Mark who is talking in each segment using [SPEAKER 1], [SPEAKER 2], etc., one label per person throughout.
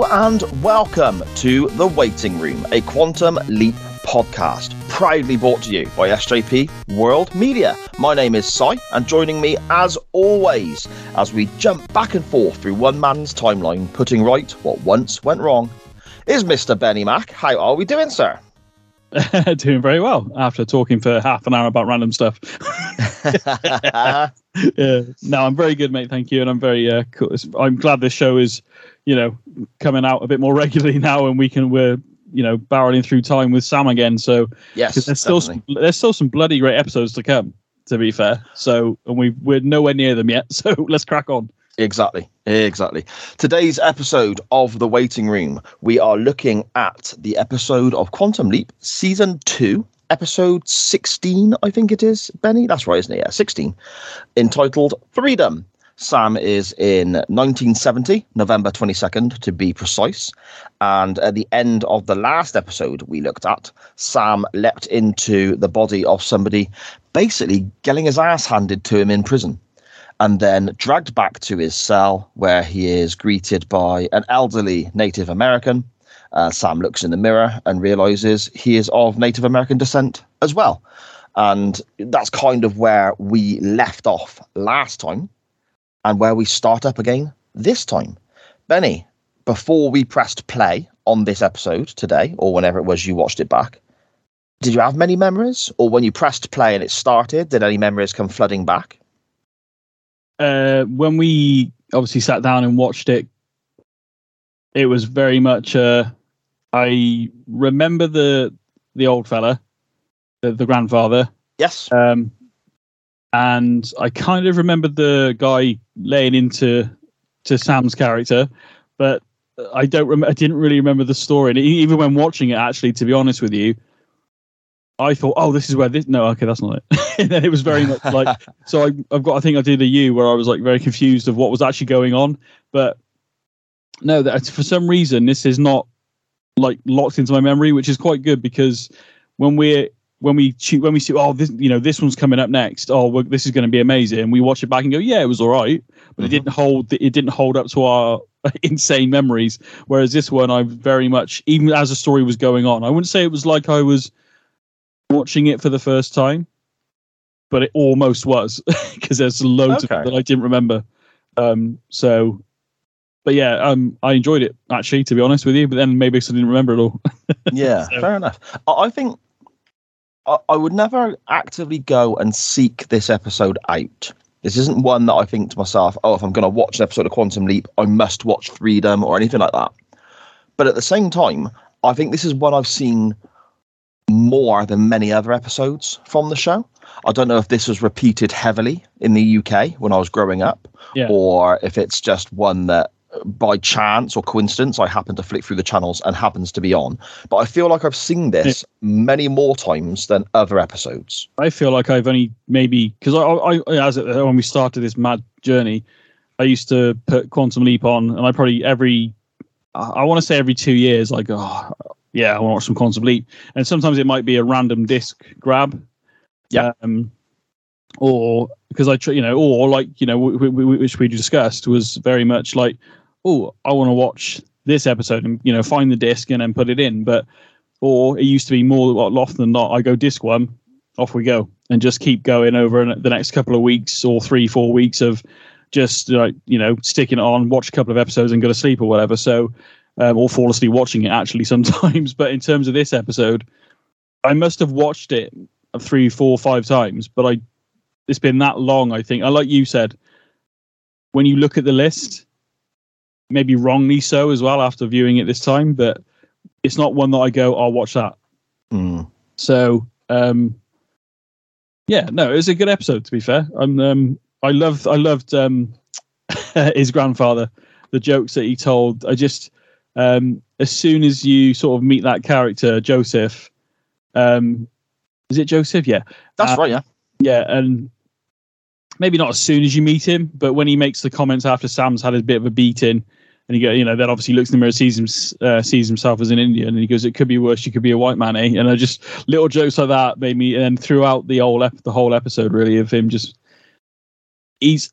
[SPEAKER 1] Hello and welcome to The Waiting Room, a Quantum Leap podcast, proudly brought to you by SJP World Media. My name is Cy, and joining me, as always, as we jump back and forth through one man's timeline, putting right what once went wrong, is Mr. Benny Mack. How are we doing, sir?
[SPEAKER 2] Doing very well after talking for half an hour about random stuff. yeah, no, I'm very good, mate. Thank you, and I'm very uh, cool. I'm glad this show is, you know, coming out a bit more regularly now, and we can we're you know barreling through time with Sam again. So
[SPEAKER 1] yes,
[SPEAKER 2] there's still some, there's still some bloody great episodes to come. To be fair, so and we we're nowhere near them yet. So let's crack on.
[SPEAKER 1] Exactly. Exactly. Today's episode of The Waiting Room, we are looking at the episode of Quantum Leap, season two, episode 16, I think it is, Benny. That's right, isn't it? Yeah, 16, entitled Freedom. Sam is in 1970, November 22nd to be precise. And at the end of the last episode we looked at, Sam leapt into the body of somebody basically getting his ass handed to him in prison and then dragged back to his cell where he is greeted by an elderly Native American. Uh, Sam looks in the mirror and realizes he is of Native American descent as well. And that's kind of where we left off last time and where we start up again this time. Benny, before we pressed play on this episode today, or whenever it was you watched it back, did you have many memories? Or when you pressed play and it started, did any memories come flooding back?
[SPEAKER 2] uh, when we obviously sat down and watched it, it was very much. Uh, I remember the the old fella, the, the grandfather.
[SPEAKER 1] Yes.
[SPEAKER 2] Um, and I kind of remember the guy laying into to Sam's character, but I don't. Rem- I didn't really remember the story. And even when watching it, actually, to be honest with you, I thought, oh, this is where this. No, okay, that's not it. and then it was very much like. so I, I've got. I think I did a U where I was like very confused of what was actually going on. But no, that for some reason this is not like locked into my memory, which is quite good because when we're when we shoot when we see oh this you know this one's coming up next oh this is going to be amazing and we watch it back and go yeah it was all right but mm-hmm. it didn't hold it didn't hold up to our insane memories whereas this one I very much even as the story was going on I wouldn't say it was like I was watching it for the first time, but it almost was because there's loads okay. of that I didn't remember. Um, so, but yeah, um, I enjoyed it actually, to be honest with you. But then maybe I didn't remember it all.
[SPEAKER 1] yeah, so. fair enough. I think I, I would never actively go and seek this episode out. This isn't one that I think to myself, oh, if I'm going to watch an episode of Quantum Leap, I must watch Freedom or anything like that. But at the same time, I think this is one I've seen more than many other episodes from the show. I don't know if this was repeated heavily in the UK when I was growing up, yeah. or if it's just one that by chance or coincidence I happen to flick through the channels and happens to be on. But I feel like I've seen this many more times than other episodes.
[SPEAKER 2] I feel like I've only maybe because I, I, as it, when we started this mad journey, I used to put Quantum Leap on, and I probably every I want to say every two years, like, oh, yeah, I want to watch some Quantum Leap. And sometimes it might be a random disc grab.
[SPEAKER 1] Yeah.
[SPEAKER 2] Um, or because I, you know, or like, you know, w- w- which we discussed was very much like, oh, I want to watch this episode and, you know, find the disc and then put it in. But, or it used to be more often than not, I go disc one, off we go, and just keep going over the next couple of weeks or three, four weeks of just like, you know, sticking it on, watch a couple of episodes and go to sleep or whatever. So, um, or fall asleep watching it actually sometimes. But in terms of this episode, I must have watched it three, four, five times. But I, it's been that long. I think. I like you said, when you look at the list, maybe wrongly so as well after viewing it this time, but it's not one that I go, I'll watch that.
[SPEAKER 1] Mm.
[SPEAKER 2] So, um, yeah, no, it was a good episode. To be fair, I'm, um, I loved, I loved um, his grandfather, the jokes that he told. I just um, as soon as you sort of meet that character, Joseph, um, is it Joseph? Yeah,
[SPEAKER 1] That's
[SPEAKER 2] Uh,
[SPEAKER 1] right, yeah.
[SPEAKER 2] yeah, and maybe not as soon as you meet him, but when he makes the comments after Sam's had a bit of a beating, and he go, you know, then obviously looks in the mirror, sees him, uh, sees himself as an Indian, and he goes, "It could be worse. You could be a white man, eh?" And I just little jokes like that made me, and throughout the whole ep- the whole episode, really, of him just he's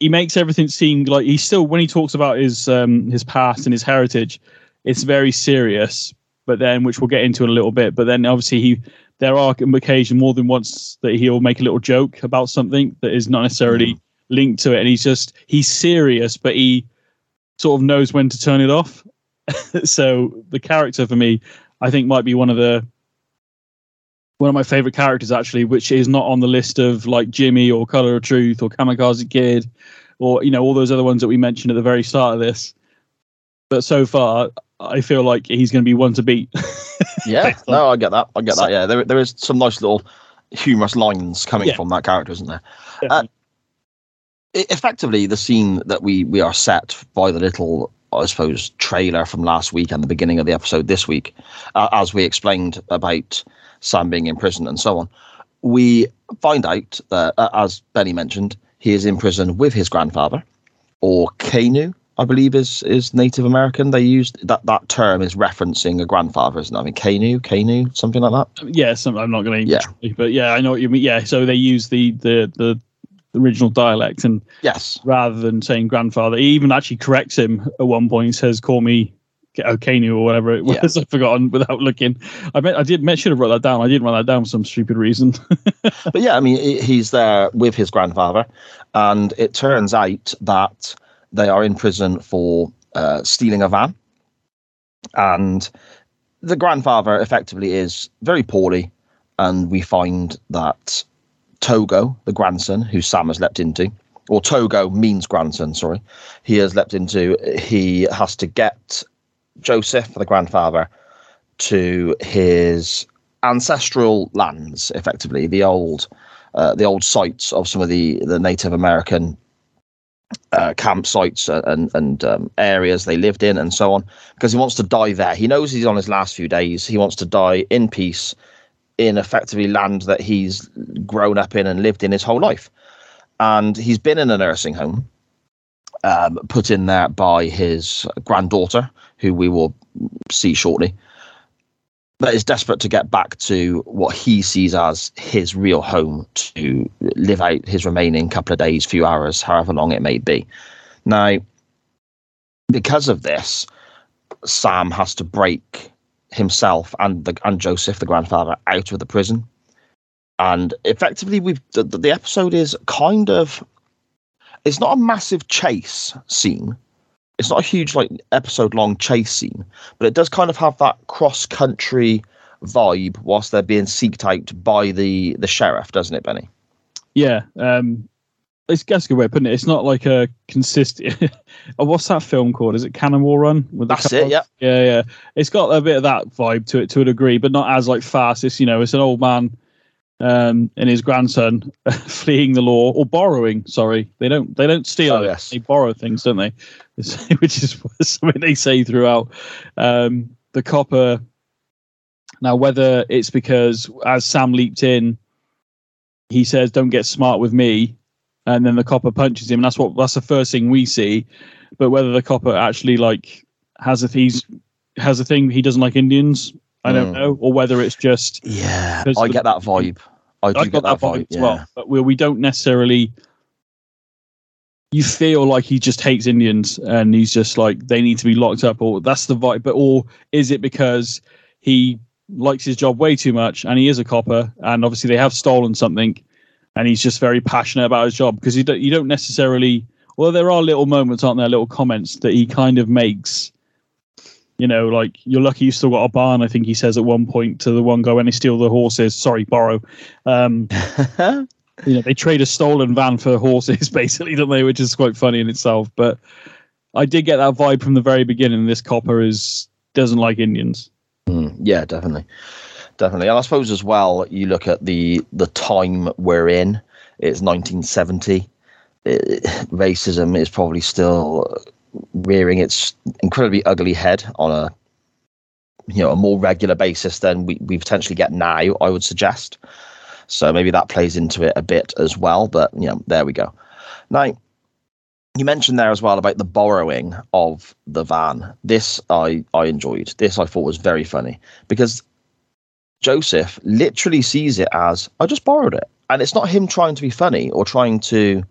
[SPEAKER 2] he makes everything seem like he's still when he talks about his um his past and his heritage, it's very serious. But then, which we'll get into in a little bit. But then, obviously, he there are occasion more than once that he'll make a little joke about something that is not necessarily linked to it, and he's just he's serious, but he sort of knows when to turn it off. so the character for me, I think, might be one of the one of my favorite characters actually, which is not on the list of like Jimmy or Color of Truth or Kamikaze Kid or you know all those other ones that we mentioned at the very start of this. But so far, I feel like he's going to be one to beat.
[SPEAKER 1] Yeah, no, I get that. I get that. Yeah, there, there is some nice little humorous lines coming
[SPEAKER 2] Yeah.
[SPEAKER 1] from that character, isn't there? Uh, effectively, the scene that we we are set by the little, I suppose, trailer from last week and the beginning of the episode this week, uh, as we explained about Sam being in prison and so on, we find out that, uh, as Benny mentioned, he is in prison with his grandfather, or Kanu, I believe is is Native American. They used that that term is referencing a grandfather, isn't it? I mean, Kanu, Kanu, something like that.
[SPEAKER 2] yes, I'm, I'm not going to,
[SPEAKER 1] Yeah.
[SPEAKER 2] but yeah, I know what you mean. Yeah, so they use the the the original dialect, and
[SPEAKER 1] Yes.
[SPEAKER 2] rather than saying grandfather, he even actually corrects him at one point. He says, "Call me." Okanu or whatever it
[SPEAKER 1] Yeah.
[SPEAKER 2] was, I've forgotten without looking. I meant I did I should have wrote that down. I didn't write that down for some stupid reason.
[SPEAKER 1] but yeah, I mean, he's there with his grandfather, and it turns out that they are in prison for uh, stealing a van, and the grandfather effectively is very poorly, and we find that Togo, the grandson who Sam has leapt into, or Togo means grandson, sorry, he has leapt into. He has to get Joseph, the grandfather, to his ancestral lands, effectively the old, uh, the old sites of some of the the Native American uh, campsites and and um, areas they lived in, and so on. Because he wants to die there. He knows he's on his last few days. He wants to die in peace, in effectively land that he's grown up in and lived in his whole life. And he's been in a nursing home, um, put in there by his granddaughter, who we will see shortly that is desperate to get back to what he sees as his real home to live out his remaining couple of days, few hours, however long it may be. Now, because of this, Sam has to break himself and the and Joseph, the grandfather, out of the prison. And effectively, we've the, the episode is kind of it's not a massive chase scene. It's not a huge like episode long chase scene, but it does kind of have that cross country vibe whilst they're being seeked out by the the sheriff, doesn't it, Benny?
[SPEAKER 2] Yeah, um, it's that's a good way of putting it. It's not like a consistent. oh, what's that film called? Is it Cannonball Run? With the
[SPEAKER 1] That's it, yeah.
[SPEAKER 2] yeah, yeah. It's got a bit of that vibe to it to a degree, but not as like fast. It's you know, it's an old man um, and his grandson fleeing the law or borrowing. Sorry, they don't they don't steal
[SPEAKER 1] Oh, yes.
[SPEAKER 2] They borrow things, don't they? Which is something they say throughout. Um, the copper. Now, whether it's because as Sam leaped in, he says, "Don't get smart with me," and then the copper punches him. And that's what that's the first thing we see. But whether the copper actually like has a he's has a thing he doesn't like Indians, I don't
[SPEAKER 1] Mm.
[SPEAKER 2] know, or whether it's just
[SPEAKER 1] Yeah, I get that vibe. I do
[SPEAKER 2] I
[SPEAKER 1] get
[SPEAKER 2] got
[SPEAKER 1] that
[SPEAKER 2] that vibe
[SPEAKER 1] vibe.
[SPEAKER 2] as well. But we we don't necessarily. You feel like he just hates Indians and he's just like they need to be locked up, or that's the vibe. But or is it because he likes his job way too much and he is a copper and obviously they have stolen something and he's just very passionate about his job because you don't you don't necessarily. Well, there are little moments, aren't there? Little comments that he kind of makes. You know, like you're lucky you still got a barn. I think he says at one point to the one guy when they steal the horses. Sorry, borrow. Um, you know, they trade a stolen van for horses, basically, don't they? Which is quite funny in itself. But I did get that vibe from the very beginning. This copper is doesn't like Indians.
[SPEAKER 1] Mm, yeah, definitely, definitely. And I suppose as well, you look at the the time we're in. It's 1970. It, racism is probably still rearing its incredibly ugly head on a you know a more regular basis than we, we potentially get now i would suggest so maybe that plays into it a bit as well but you know there we go now you mentioned there as well about the borrowing of the van this i i enjoyed this i thought was very funny because joseph literally sees it as i just borrowed it and it's not him trying to be funny or trying to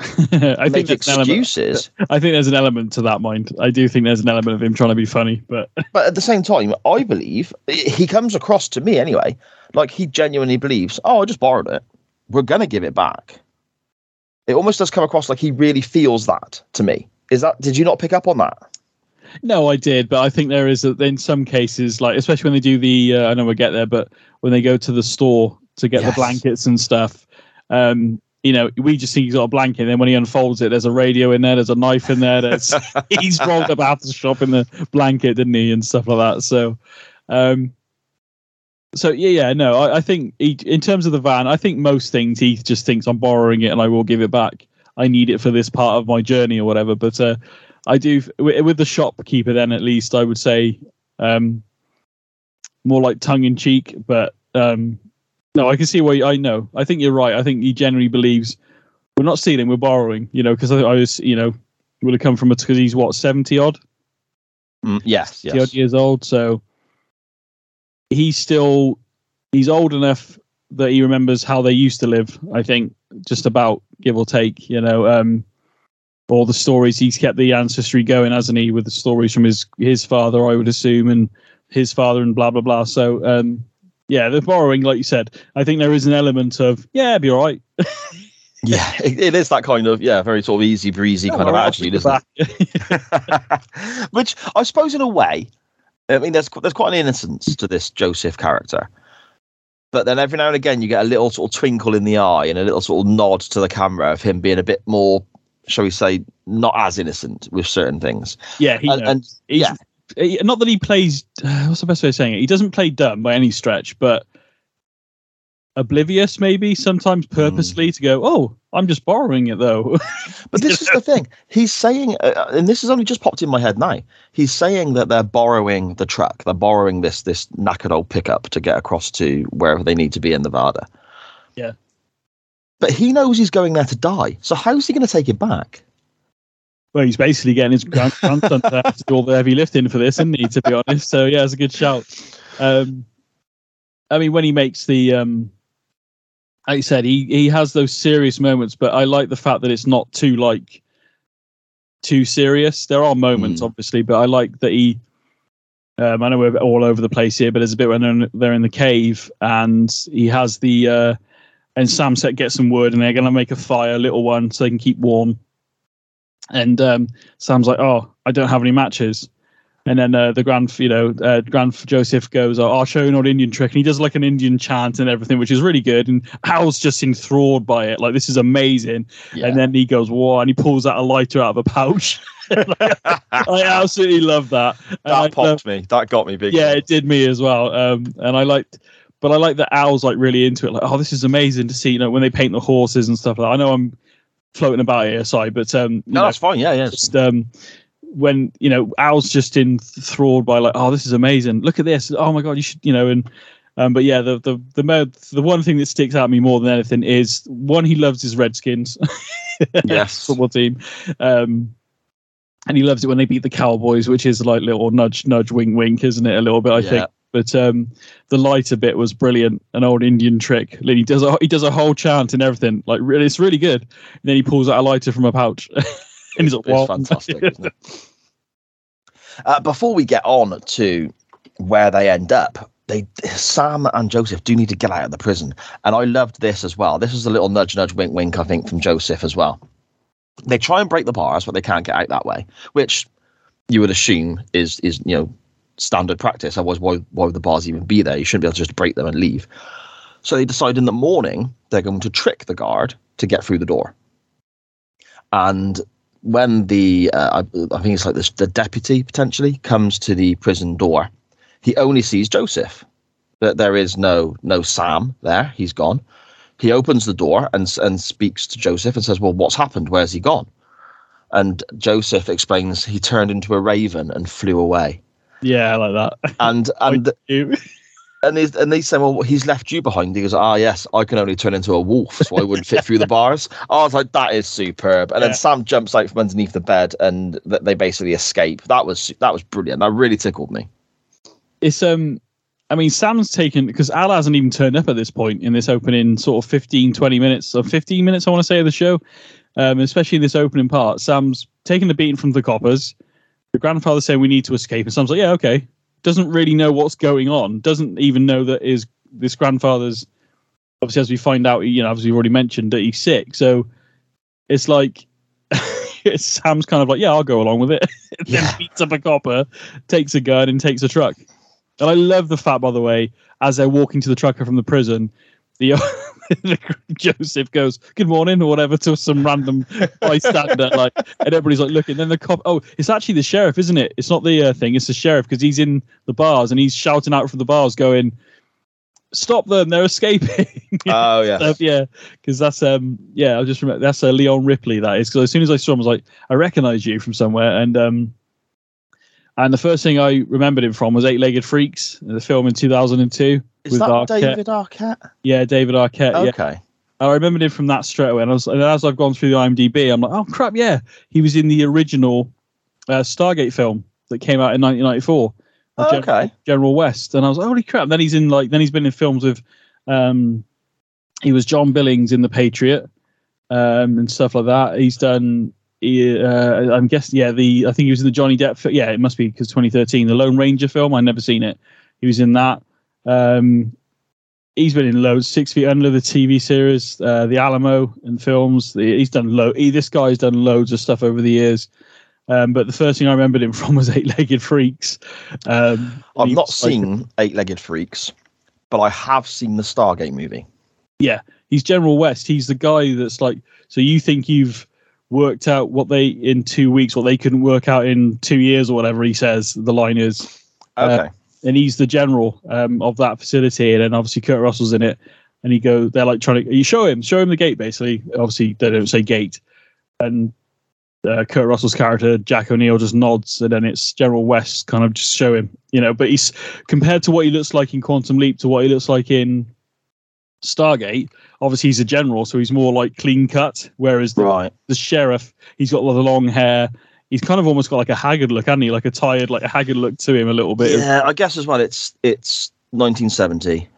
[SPEAKER 2] I
[SPEAKER 1] make
[SPEAKER 2] think
[SPEAKER 1] excuses
[SPEAKER 2] I think there's an element to that mind. I do think there's an element of him trying to be funny, but
[SPEAKER 1] But at the same time, I believe he comes across to me anyway, like he genuinely believes, oh, I just borrowed it. We're to give it back. It almost does come across like he really feels that to me. Is that, did you not pick up on that?
[SPEAKER 2] No, I did. But I think there is a, in some cases, like especially when they do the, uh, I know we'll get there, but when they go to the store to get
[SPEAKER 1] Yes.
[SPEAKER 2] the blankets and stuff, um, you know, we just think he's got a blanket. And then when he unfolds it, there's a radio in there, there's a knife in there. There's he's rolled up out the shop in the blanket, didn't he, and stuff like that. So, um, so yeah, yeah, no, I, I think he, in terms of the van, I think most things he just thinks I'm borrowing it and I will give it back. I need it for this part of my journey or whatever. But uh, I do with, the shopkeeper. Then at least I would say um, more like tongue in cheek. But um, no, I can see why. I know. I think you're right. I think he generally believes we're not stealing, we're borrowing. You know, because I, I was, you know, would have come from because he's what seventy odd.
[SPEAKER 1] Mm, yes,
[SPEAKER 2] 60 odd
[SPEAKER 1] yes.
[SPEAKER 2] years old. So he's still he's old enough that he remembers how they used to live. I think just about give or take. You know, um, all the stories he's kept the ancestry going, hasn't he? With the stories from his his father, I would assume, and his father, and blah blah blah. So um, yeah, the borrowing, like you said, I think there is an element of yeah, be all right.
[SPEAKER 1] Yeah, it, it is that kind of, yeah, very sort of easy breezy kind of attitude, isn't it? Which I suppose, in a way, I mean, there's there's quite an innocence to this Joseph character, but then every now and again you get a little sort of twinkle in the eye and a little sort of nod to the camera of him being a bit more, shall we say, not as innocent with certain things.
[SPEAKER 2] yeah, he
[SPEAKER 1] And, and
[SPEAKER 2] He's,
[SPEAKER 1] yeah.
[SPEAKER 2] not that he plays. Uh, what's the best way of saying it? He doesn't play dumb by any stretch, but oblivious maybe sometimes
[SPEAKER 1] Hmm.
[SPEAKER 2] purposely to go. Oh, I'm just borrowing it though.
[SPEAKER 1] But this is the thing. He's saying, uh, and this has only just popped in my head now. He's saying that they're borrowing the truck. They're borrowing this this knackered old pickup to get across to wherever they need to be in Nevada. But he knows he's going there to die. So how's he going to take it back?
[SPEAKER 2] well, he's basically getting his grand- grandson to have to do all the heavy lifting for this, isn't he? To be honest, so yeah, it's a good shout. Um, I mean, when he makes the, um, like you said, he he has those serious moments, but I like the fact that it's not too like too serious. There are moments,
[SPEAKER 1] Mm.
[SPEAKER 2] obviously, but I like that he. Um, I know we're all over the place here, but there's a bit when they're in, they're in the cave and he has the uh, and Sam said get some wood and they're gonna make a fire, little one, so they can keep warm. And um, Sam's like, "Oh, I don't have any matches." And then uh, the grand, you know, uh, grand Joseph goes, oh, "I'll show you an old Indian trick," and he does like an Indian chant and everything, which is really good. And Al's just enthralled by it, like this is amazing.
[SPEAKER 1] Yeah.
[SPEAKER 2] And then he goes, "Whoa!" and he pulls out a lighter out of a pouch. I absolutely love that. And I
[SPEAKER 1] that
[SPEAKER 2] love-
[SPEAKER 1] popped me. That got me big.
[SPEAKER 2] yeah,
[SPEAKER 1] time.
[SPEAKER 2] it did me as well. Um, and I liked, but I like that Al's like really into it. Like, oh, this is amazing to see. You know, when they paint the horses and stuff like that. I know I'm floating about here, sorry, but um,
[SPEAKER 1] No,
[SPEAKER 2] know,
[SPEAKER 1] that's fine. Yeah, yeah.
[SPEAKER 2] just um, when you know Al's just enthralled by like, oh, this is amazing. Look at this. Oh my god, you should, you know, and. Um, but yeah, the the the mo- the one thing that sticks out me more than anything is one he loves his Redskins
[SPEAKER 1] Yes.
[SPEAKER 2] football team, um, and he loves it when they beat the Cowboys, which is like little nudge nudge wink wink, isn't it? A little bit, I
[SPEAKER 1] Yeah.
[SPEAKER 2] think. But um, the lighter bit was brilliant, an old Indian trick. He does a he does a whole chant and everything, like really, it's really good. And then he pulls out a lighter from a pouch, and he's like,
[SPEAKER 1] It's
[SPEAKER 2] "Wow."
[SPEAKER 1] fantastic, isn't it? Uh, before we get on to where they end up, they Sam and Joseph do need to get out of the prison, and I loved this as well. This is a little nudge, nudge, wink, wink. I think from Joseph as well. They try and break the bars, but they can't get out that way, which you would assume is is you know standard practice. Otherwise, why why would the bars even be there? You shouldn't be able to just break them and leave. So they decide in the morning they're going to trick the guard to get through the door. And when the uh, I, I think it's like this, the deputy potentially comes to the prison door, he only sees Joseph. That there is no no Sam there. He's gone. He opens the door and and speaks to Joseph and says, "Well, what's happened? Where's he gone?" and Joseph explains he turned into a raven and flew away.
[SPEAKER 2] Yeah, I like that.
[SPEAKER 1] And and and he's, and they say, well, he's left you behind. He goes, ah, yes, I can only turn into a wolf, so I wouldn't fit through the bars. I was like, that is superb. And
[SPEAKER 2] Yeah.
[SPEAKER 1] then Sam jumps out from underneath the bed, and th- they basically escape. That was that was brilliant. That really tickled me.
[SPEAKER 2] it's um I mean Sam's taken because Al hasn't even turned up at this point in this opening sort of 15 20 minutes or 15 minutes I want to say of the show um especially in this opening part Sam's taken the beating from the coppers the grandfather saying we need to escape and Sam's like yeah okay. Doesn't really know what's going on. Doesn't even know that his this grandfather's obviously as we find out you know as we've already mentioned that he's sick. So it's like Sam's kind of like yeah I'll go along with it. And
[SPEAKER 1] Yeah.
[SPEAKER 2] then beats up a copper takes a gun and takes a truck. And I love the fact, by the way, as they're walking to the trucker from the prison, the, Joseph goes, "Good morning" or whatever to some random bystander, like, and everybody's like looking. Then the cop, oh, it's actually the sheriff, isn't it? It's not the uh, thing; it's the sheriff because he's in the bars and he's shouting out from the bars, going, "Stop them! They're escaping!"
[SPEAKER 1] Oh yeah.
[SPEAKER 2] Yeah, because that's um yeah, I just remember that's uh, Leon Rippy. That is because as soon as I saw him, I was like, I recognise you from somewhere, and um, and the first thing I remembered him from was Eight Legged Freaks, the film in two thousand and two.
[SPEAKER 1] Is
[SPEAKER 2] with
[SPEAKER 1] that
[SPEAKER 2] Arquette.
[SPEAKER 1] David Arquette?
[SPEAKER 2] Yeah, David Arquette. Yeah,
[SPEAKER 1] Okay,
[SPEAKER 2] I remembered him from that straight away. And, I was, and as I've gone through the IMDb, I'm like, oh crap, yeah, he was in the original uh, Stargate film that came out in 1994.
[SPEAKER 1] Oh,
[SPEAKER 2] Gen-
[SPEAKER 1] okay.
[SPEAKER 2] General West, and I was like, holy crap! Then he's in like then he's been in films with, um, he was John Billings in The Patriot, um, and stuff like that. He's done. He, uh, I'm guessing, yeah. The I think he was in the Johnny Depp. fi- Yeah, it must be because 2013, the Lone Ranger film. I never seen it. He was in that. Um, he's been in loads. Six Feet Under, the TV series, uh, The Alamo, and films. He's done lo- he, This guy's done loads of stuff over the years. Um, but the first thing I remembered him from was Eight Legged Freaks. Um,
[SPEAKER 1] I've not seen Eight Legged Freaks, but I have seen the Stargate movie.
[SPEAKER 2] Yeah, he's General West. He's the guy that's like, so you think you've worked out what they in two weeks, what they couldn't work out in two years or whatever he says. The line is, Uh,
[SPEAKER 1] Okay,
[SPEAKER 2] and he's the general um, of that facility, and then obviously Kurt Russell's in it. And he go, they're like trying to, you show him, show him the gate, basically. Obviously, they don't say gate, and uh, Kurt Russell's character Jack O'Neill just nods, and then it's General West kind of just show him, you know. But he's compared to what he looks like in Quantum Leap to what he looks like in Stargate. Obviously, he's a general, so he's more like clean cut. Whereas the,
[SPEAKER 1] right.
[SPEAKER 2] the sheriff, he's got a lot of long hair. He's kind of almost got like a haggard look, hasn't he? Like a tired, like a haggard look to him a little bit.
[SPEAKER 1] Yeah, I guess as well. It's it's 1970.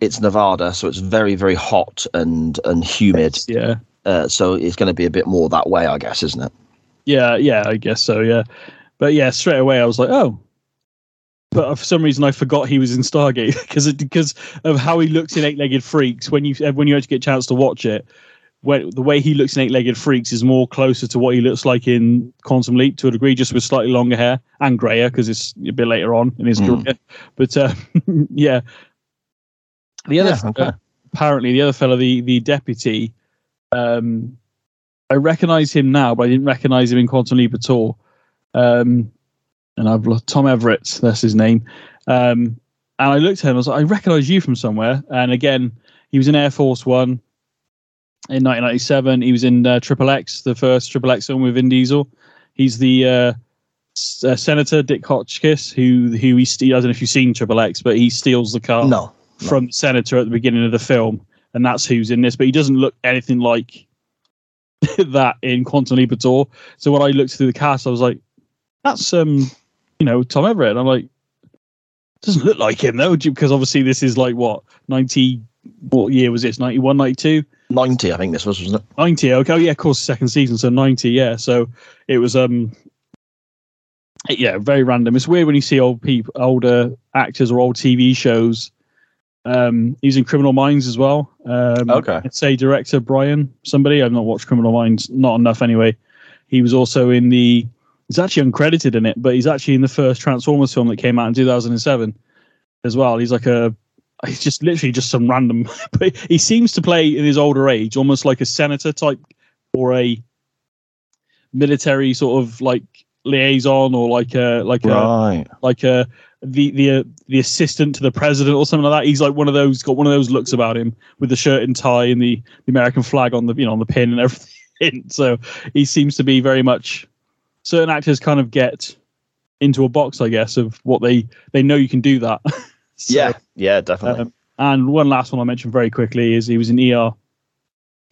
[SPEAKER 1] It's Nevada, so it's very very hot and and humid.
[SPEAKER 2] Yeah.
[SPEAKER 1] Uh, so it's going to be a bit more that way, I guess, isn't it?
[SPEAKER 2] Yeah, yeah, I guess so. Yeah, but yeah, straight away I was like, oh. But for some reason I forgot he was in Stargate because because of how he looks in Eight Legged Freaks. When you when you actually get a chance to watch it, when the way he looks in Eight Legged Freaks is more closer to what he looks like in Quantum Leap to a degree, just with slightly longer hair and grayer because it's a bit later on in his
[SPEAKER 1] Mm.
[SPEAKER 2] career. But uh, yeah, the other
[SPEAKER 1] Yeah, okay.
[SPEAKER 2] uh, apparently the other fellow, the the deputy, um, I recognise him now, but I didn't recognise him in Quantum Leap at all. Um, and I've Tom Everett, that's his name. Um, and I looked at him, I was like, I recognise you from somewhere. And again, he was in Air Force One in 1997. He was in uh, Triple X, the first Triple X film with Vin Diesel. He's the uh, s- uh, Senator Dick Hotchkiss, who who he ste- I don't know if you've seen Triple X, but he steals the car
[SPEAKER 1] No.
[SPEAKER 2] from the senator at the beginning of the film, and that's who's in this. But he doesn't look anything like that in Quantum Leap at all. So when I looked through the cast, I was like, "That's um, you know, Tom Everett." And I'm like, "Doesn't look like him though," because obviously this is like what ninety. What year was this? 91, 92?
[SPEAKER 1] 90, I think this was, wasn't it?
[SPEAKER 2] 90 okay oh yeah of course second season so 90 yeah so it was um yeah very random it's weird when you see old people older actors or old tv shows um he's in criminal minds as well um
[SPEAKER 1] Okay.
[SPEAKER 2] let's say director brian somebody i've not watched criminal minds not enough anyway he was also in the he's actually uncredited in it but he's actually in the first transformers film that came out in 2007 as well he's like a he's just literally just some random but he seems to play in his older age almost like a senator type or a military sort of like liaison or like a like a like a the the uh, the assistant to the president or something like that he's like one of those got one of those looks about him with the shirt and tie and the, the american flag on the you know on the pin and everything. So he seems to be very much. Certain actors kind of get into a box, I guess, of what they they know you can do that. So,
[SPEAKER 1] yeah, yeah, definitely.
[SPEAKER 2] um, and one last one I mentioned very quickly is he was in ER,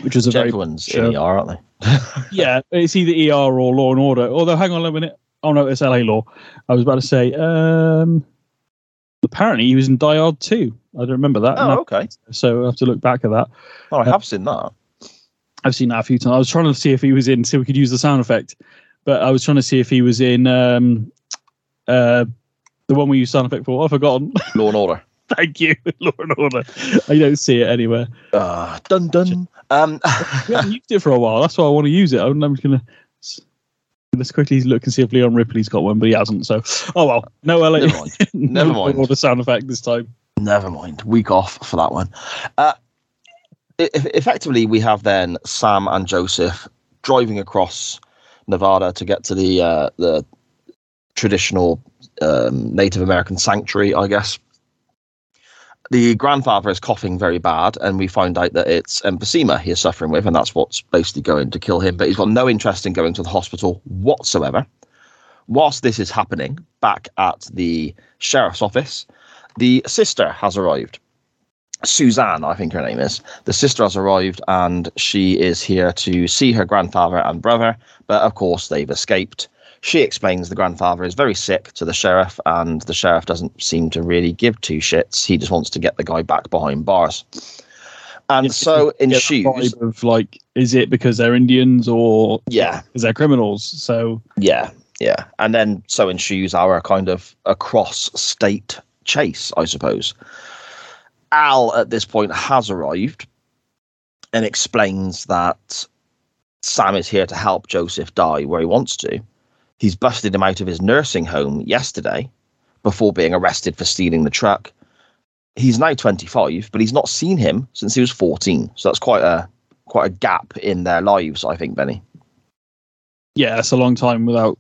[SPEAKER 2] which was a very
[SPEAKER 1] Gentlemen's
[SPEAKER 2] show.
[SPEAKER 1] in ER, aren't they?
[SPEAKER 2] yeah, it's either ER or Law and Order. Although, hang on a minute. Oh no, it's LA Law. I was about to say. Um, apparently, he was in Die Hard 2. I don't remember that.
[SPEAKER 1] Oh, okay.
[SPEAKER 2] So I have to look back at that.
[SPEAKER 1] Oh, I have seen that.
[SPEAKER 2] I've seen that a few times. I was trying to see if he was in, so we could use the sound effect. But I was trying to see if he was in um, uh, the one we use sound effect for. I've forgotten.
[SPEAKER 1] Law and Order.
[SPEAKER 2] Thank you, Law and Order. I don't see it anywhere.
[SPEAKER 1] Uh, dun dun. Um,
[SPEAKER 2] We haven't used it for a while. That's why I want to use it. I'm, I'm just gonna let's quickly look and see if Leon Rippy's got one, but he hasn't. So, oh well, no LA.
[SPEAKER 1] never mind. Never
[SPEAKER 2] no
[SPEAKER 1] mind.
[SPEAKER 2] Order sound effect this time.
[SPEAKER 1] Never mind. Week off for that one. Uh, effectively, we have then Sam and Joseph driving across Nevada to get to the uh, the traditional um, Native American sanctuary, I guess. The grandfather is coughing very bad, and we find out that it's emphysema he is suffering with, and that's what's basically going to kill him. But he's got no interest in going to the hospital whatsoever. Whilst this is happening, back at the sheriff's office, the sister has arrived. Suzanne, I think her name is. The sister has arrived and she is here to see her grandfather and brother, but of course they've escaped. She explains the grandfather is very sick to the sheriff, and the sheriff doesn't seem to really give two shits. He just wants to get the guy back behind bars. And
[SPEAKER 2] Yeah,
[SPEAKER 1] so ensues,
[SPEAKER 2] of like, is it because they're Indians or
[SPEAKER 1] yeah,
[SPEAKER 2] because they're criminals? So
[SPEAKER 1] Yeah, yeah. And then so ensues our kind of across state chase, I suppose. Al at this point has arrived and explains that Sam is here to help Joseph die where he wants to. He's busted him out of his nursing home yesterday before being arrested for stealing the truck. He's now 25, but he's not seen him since he was 14. So that's quite a quite a gap in their lives, I think, Benny.
[SPEAKER 2] yeah, that's a long time without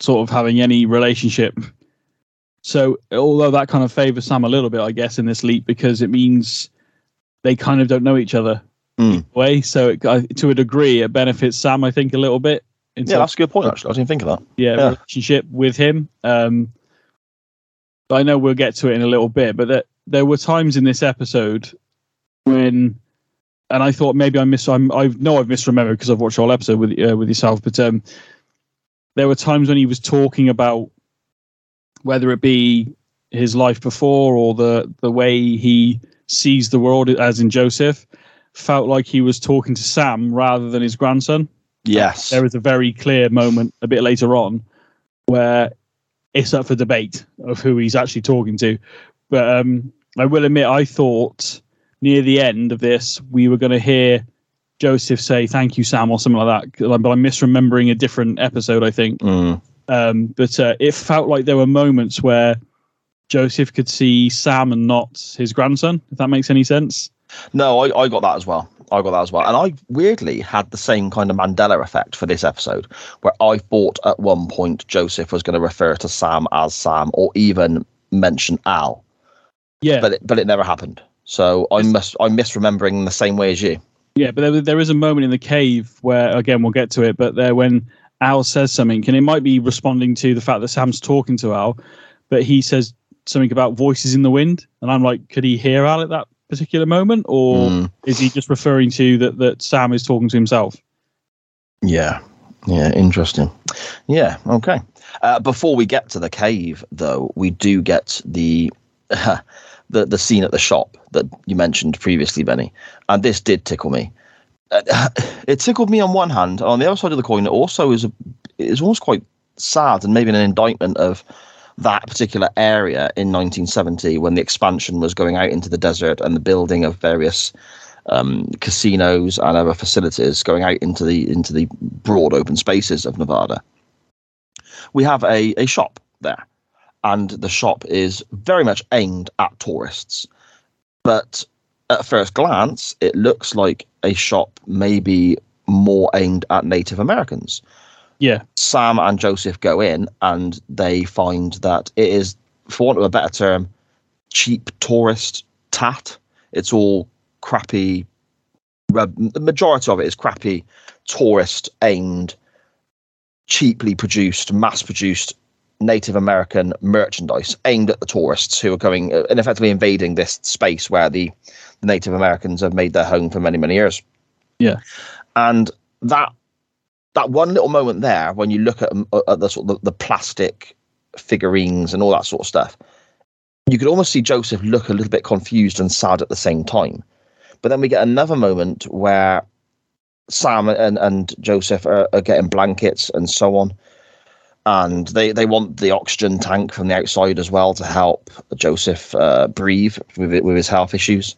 [SPEAKER 2] sort of having any relationship. So, although that kind of favors Sam a little bit, I guess, in this leap because it means they kind of don't know each other
[SPEAKER 1] Mm.
[SPEAKER 2] way. So, it, to a degree, it benefits Sam, I think, a little bit. In
[SPEAKER 1] Yeah,
[SPEAKER 2] terms
[SPEAKER 1] that's a good point, actually. I didn't think of that.
[SPEAKER 2] yeah,
[SPEAKER 1] Yeah.
[SPEAKER 2] relationship with him. Um, I know we'll get to it in a little bit, but there, there were times in this episode when, and I thought maybe I miss, I'm, I know I've misremembered because I've watched the whole episode with uh, with yourself, but um, there were times when he was talking about whether it be his life before or the the way he sees the world, as in Joseph, felt like he was talking to Sam rather than his grandson
[SPEAKER 1] Yes.
[SPEAKER 2] there is a very clear moment a bit later on where it's up for debate of who he's actually talking to. But um, I will admit, I thought near the end of this, we were going to hear Joseph say, Thank you, Sam, or something like that. But I'm misremembering a different episode, I think.
[SPEAKER 1] Mm.
[SPEAKER 2] Um, but uh, it felt like there were moments where Joseph could see Sam and not his grandson, if that makes any sense.
[SPEAKER 1] No, I, I got that as well. I got that as well. And I weirdly had the same kind of Mandela effect for this episode, where I thought at one point Joseph was going to refer to Sam as Sam or even mention Al,
[SPEAKER 2] Yeah.
[SPEAKER 1] but it, but it never happened. So I must I'm misremembering in the same way as you.
[SPEAKER 2] Yeah, but there, there is a moment in the cave where, again, we'll get to it, but there when Al says something, and it might be responding to the fact that Sam's talking to Al, but he says something about voices in the wind, and I'm like, could he hear Al at that particular moment, or
[SPEAKER 1] Mm,
[SPEAKER 2] is he just referring to that that Sam is talking to himself?
[SPEAKER 1] yeah, yeah, interesting. Yeah, okay. Uh, before we get to the cave, though, we do get the the the scene at the shop that you mentioned previously, Benny, and this did tickle me. Uh, it tickled me on one hand. On the other side of the coin, it also is a is almost quite sad and maybe an indictment of that particular area in 1970 when the expansion was going out into the desert and the building of various um, casinos and other facilities going out into the into the broad open spaces of Nevada. We have a, a shop there, and the shop is very much aimed at tourists. But at first glance, it looks like a shop maybe more aimed at Native Americans.
[SPEAKER 2] Yeah,
[SPEAKER 1] Sam and Joseph go in and they find that it is, for want of a better term, cheap tourist tat. It's all crappy the majority of it is crappy tourist aimed cheaply produced mass produced native american merchandise aimed at the tourists who are going uh, and effectively invading this space where the, the native americans have made their home for many many years
[SPEAKER 2] Yeah.
[SPEAKER 1] and that that one little moment there when you look at, um, at the sort of the, the plastic figurines and all that sort of stuff you could almost see joseph look a little bit confused and sad at the same time but then we get another moment where sam and, and joseph are, are getting blankets and so on and they, they want the oxygen tank from the outside as well to help joseph uh, breathe with, with his health issues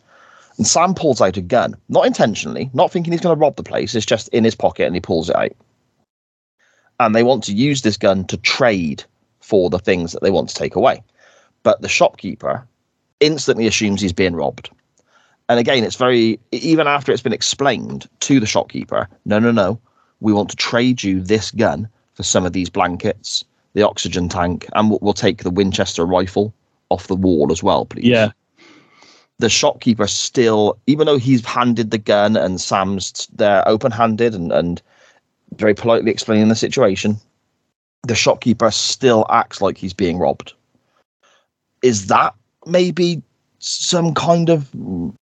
[SPEAKER 1] and Sam pulls out a gun, not intentionally, not thinking he's going to rob the place. It's just in his pocket and he pulls it out. And they want to use this gun to trade for the things that they want to take away. But the shopkeeper instantly assumes he's being robbed. And again, it's very, even after it's been explained to the shopkeeper no, no, no, we want to trade you this gun for some of these blankets, the oxygen tank, and we'll, we'll take the Winchester rifle off the wall as well, please
[SPEAKER 2] Yeah.
[SPEAKER 1] the shopkeeper still, even though he's handed the gun and Sam's there open handed and, and very politely explaining the situation, the shopkeeper still acts like he's being robbed. Is that maybe some kind of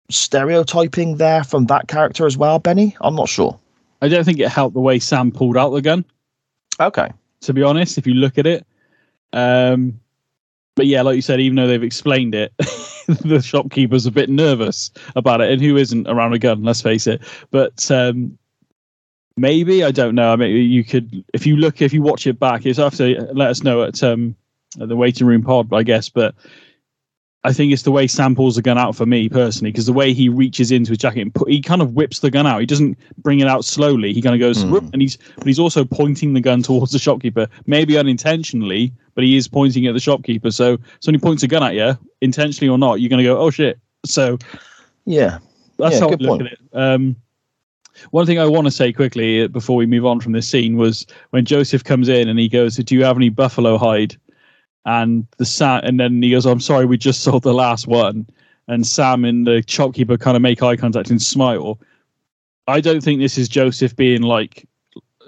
[SPEAKER 1] stereotyping there from that character as well, Benny? I'm not sure.
[SPEAKER 2] I don't think it helped the way Sam pulled out the gun.
[SPEAKER 1] Okay.
[SPEAKER 2] to be honest, if you look at it. Um, but yeah, like you said, even though they've explained it, the shopkeeper's a bit nervous about it. And who isn't around a gun? Let's face it. But um, maybe I don't know. I mean, you could if you look if you watch it back, it's after let us know at um at the waiting room pod, I guess. But I think it's the way samples are the gun out for me personally, because the way he reaches into his jacket and put, he kind of whips the gun out. He doesn't bring it out slowly. He kind of goes,
[SPEAKER 1] Mm.
[SPEAKER 2] And he's but he's also pointing the gun towards the shopkeeper, maybe unintentionally, but he is pointing at the shopkeeper. So, so when he points a gun at you, intentionally or not, you're going to go, "Oh shit!" So
[SPEAKER 1] Yeah.
[SPEAKER 2] that's
[SPEAKER 1] Yeah,
[SPEAKER 2] how I look
[SPEAKER 1] point.
[SPEAKER 2] at it. Um, one thing I want to say quickly uh, before we move on from this scene was when Joseph comes in and he goes, "Do you have any buffalo hide?" And the Sam, and then he goes, "I'm sorry, we just sold the last one." And Sam and the shopkeeper kind of make eye contact and smile. I don't think this is Joseph being like,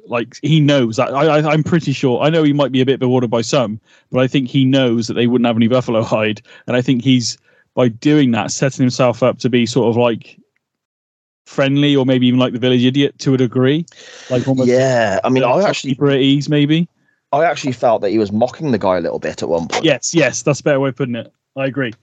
[SPEAKER 2] like he knows that. I, I, I'm pretty sure. I know he might be a bit bewildered by some, but I think he knows that they wouldn't have any buffalo hide, and I think he's by doing that setting himself up to be sort of like friendly or maybe even like the village idiot to a degree like almost
[SPEAKER 1] Yeah. I mean, I actually,
[SPEAKER 2] at ease maybe
[SPEAKER 1] I actually felt that he was mocking the guy a little bit at one point.
[SPEAKER 2] yes yes that's a better way of putting it i agree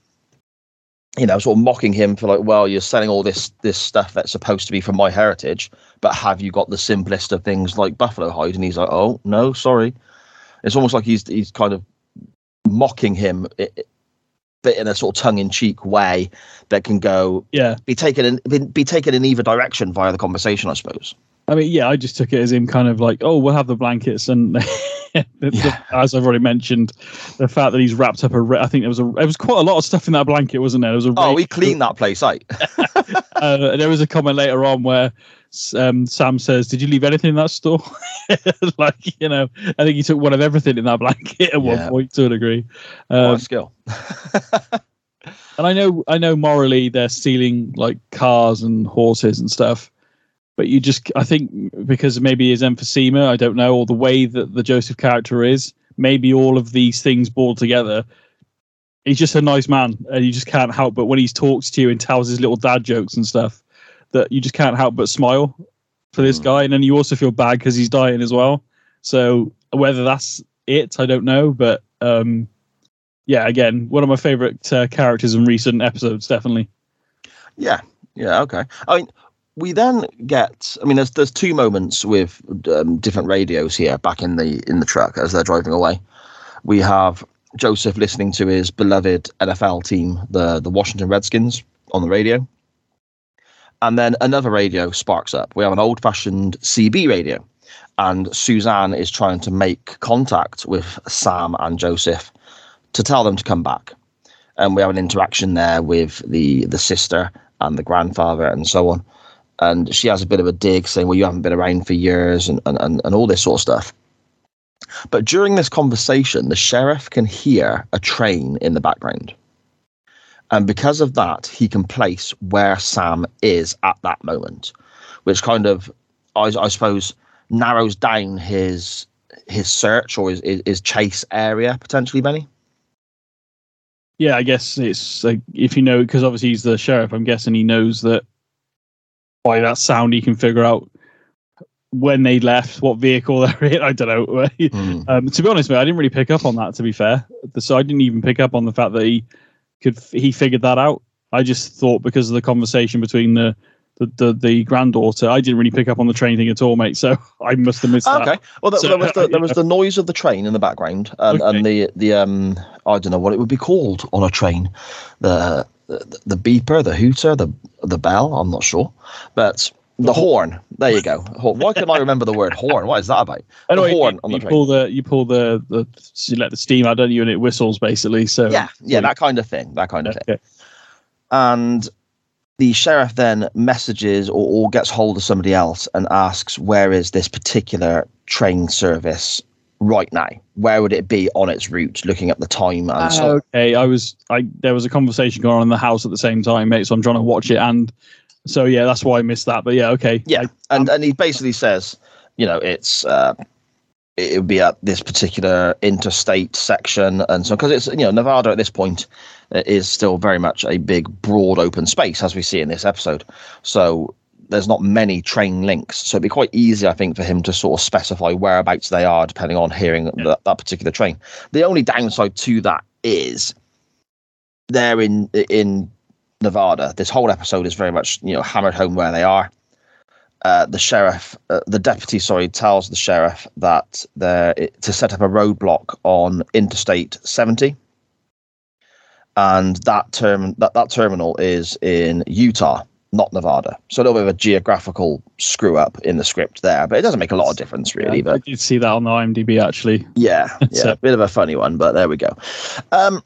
[SPEAKER 1] you know, sort of mocking him for like, well, you're selling all this this stuff that's supposed to be from my heritage, but have you got the simplest of things like buffalo hide? And he's like, oh no, sorry. It's almost like he's he's kind of mocking him, but in a sort of tongue in cheek way that can go
[SPEAKER 2] yeah
[SPEAKER 1] be taken in be, be taken in either direction via the conversation, I suppose.
[SPEAKER 2] i mean yeah i just took it as him kind of like oh we'll have the blankets and the- the- as i've already mentioned the fact that he's wrapped up a ra- i think there was a there was quite a lot of stuff in that blanket wasn't there there was a
[SPEAKER 1] Oh,
[SPEAKER 2] ra-
[SPEAKER 1] we cleaned that place out.
[SPEAKER 2] uh, there was a comment later on where um, Sam says, "Did you leave anything in that store?" like you know, I think he took one of everything in that blanket at
[SPEAKER 1] Yeah.
[SPEAKER 2] one point to a degree. Um,
[SPEAKER 1] skill.
[SPEAKER 2] and I know, I know, morally they're stealing like cars and horses and stuff. But you just, I think, because maybe his emphysema, I don't know, or the way that the Joseph character is, maybe all of these things balled together. He's just a nice man, and you just can't help but when he talks to you and tells his little dad jokes and stuff, that you just can't help but smile for this
[SPEAKER 1] Mm.
[SPEAKER 2] guy, and then you also feel bad because he's dying as well. So whether that's it, I don't know, but um, yeah, again, one of my favorite uh, characters in recent episodes, definitely.
[SPEAKER 1] Yeah, yeah, okay. I mean, we then get. I mean, there's there's two moments with um, different radios here back in the in the truck as they're driving away. We have Joseph listening to his beloved NFL team, the the Washington Redskins, on the radio, and then another radio sparks up. We have an old fashioned CB radio, and Suzanne is trying to make contact with Sam and Joseph to tell them to come back and we have an interaction there with the the sister and the grandfather and so on. And she has a bit of a dig saying, Well, you haven't been around for years and, and, and, and all this sort of stuff. But during this conversation, the sheriff can hear a train in the background. And because of that, he can place where Sam is at that moment. which kind of, I, I suppose, narrows down his his search or his, his, chase area potentially, Benny.
[SPEAKER 2] Yeah, I guess it's like if you know because obviously he's the sheriff. I'm guessing he knows that by that sound he can figure out when they left, what vehicle they're in. I don't know.
[SPEAKER 1] Mm.
[SPEAKER 2] Um, to be honest, mate, I didn't really pick up on that. To be fair, so I didn't even pick up on the fact that he could he figured that out. I just thought because of the conversation between the the, the, the granddaughter, I didn't really pick up on the train thing at all, mate. So I must have missed that.
[SPEAKER 1] Okay. Well, there,
[SPEAKER 2] So,
[SPEAKER 1] there was the, there was the noise of the train in the background, and,
[SPEAKER 2] Okay.
[SPEAKER 1] and the the um I don't know what it would be called on a train, the the, the beeper, the hooter, the the bell. I'm not sure, but the horn. There you go. Horn. Why can I remember the word horn? What is that about? The
[SPEAKER 2] Anyway,
[SPEAKER 1] horn
[SPEAKER 2] you,
[SPEAKER 1] on the
[SPEAKER 2] you
[SPEAKER 1] train.
[SPEAKER 2] pull the you pull the the you let the steam out, don't you? And it whistles basically. So
[SPEAKER 1] Yeah, yeah, that kind of thing. That kind of thing. And the sheriff then messages or, or gets hold of somebody else and asks where is this particular train service right now where would it be on its route looking at the time and so.
[SPEAKER 2] Okay, I was I there was a conversation going on in the house at the same time, mate. So I'm trying to watch it, and so yeah, that's why I missed that. But yeah, okay,
[SPEAKER 1] yeah and and he basically says you know it's uh it would be at this particular interstate section and so because it's you know nevada at this point uh, is still very much a big broad open space as we see in this episode. So there's not many train links so it'd be quite easy i think for him to sort of specify whereabouts they are depending on hearing that, that particular train. The only downside to that is they're in in nevada this whole episode is very much you know hammered home where they are uh, the sheriff, uh, the deputy, sorry, tells the sheriff that they're to set up a roadblock on Interstate 70, and that term that that terminal is in Utah, not Nevada. So a little bit of a geographical screw up in the script there, but it doesn't make a lot of difference really.
[SPEAKER 2] Yeah, I
[SPEAKER 1] But
[SPEAKER 2] did see that on the IMDb actually.
[SPEAKER 1] yeah, yeah,
[SPEAKER 2] So-
[SPEAKER 1] a bit of a funny one, but there we go. Um,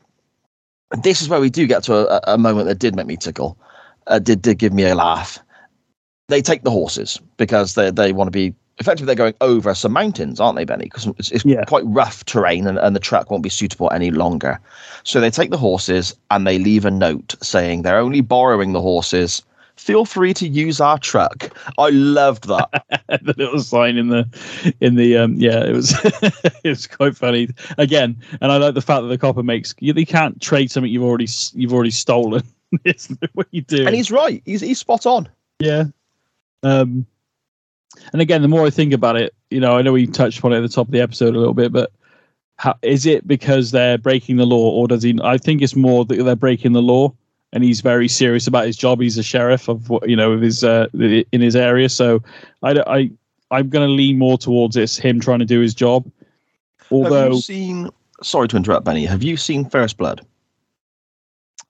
[SPEAKER 1] this is where we do get to a, a moment that did make me tickle, uh, did did give me a laugh. They take the horses because they they want to be effectively they're going over some mountains, aren't they, Benny? Because it's, it's
[SPEAKER 2] Yeah.
[SPEAKER 1] quite rough terrain and, and the truck won't be suitable any longer. So they take the horses and they leave a note saying they're only borrowing the horses. Feel free to use our truck. I loved that.
[SPEAKER 2] the little sign in the in the um yeah it was it was quite funny again and i like the fact that the copper makes you, you can't trade something you've already you've already stolen it's what you do
[SPEAKER 1] and he's right. He's he's spot on.
[SPEAKER 2] yeah um and again the more i think about it you know i know we touched upon it at the top of the episode a little bit but how is it because they're breaking the law or does he i think it's more that they're breaking the law and he's very serious about his job he's a sheriff of what you know of his uh in his area so I I I'm going to lean more towards this him trying to do his job
[SPEAKER 1] Have
[SPEAKER 2] although
[SPEAKER 1] you seen? Sorry to interrupt, Benny. Have you seen First Blood,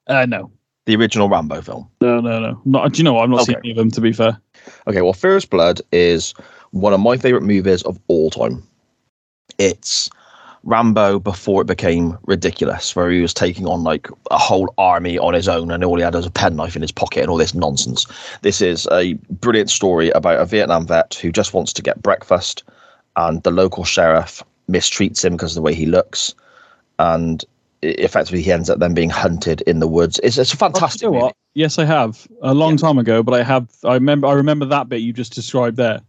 [SPEAKER 2] uh no
[SPEAKER 1] the original Rambo film?
[SPEAKER 2] no no no not do you know what? I'm not
[SPEAKER 1] Okay.
[SPEAKER 2] any of them to be fair
[SPEAKER 1] Okay, well, First Blood is one of my favorite movies of all time. It's Rambo before it became ridiculous, where he was taking on like a whole army on his own, and all he had was a penknife in his pocket and all this nonsense. This is a brilliant story about a Vietnam vet who just wants to get breakfast, and the local sheriff mistreats him because of the way he looks, and effectively he ends up then being hunted in the woods. It's, it's a fantastic
[SPEAKER 2] Oh, you know what? Yes, I have a long
[SPEAKER 1] Yeah.
[SPEAKER 2] time ago, but I have. I remember. I remember that bit you just described there.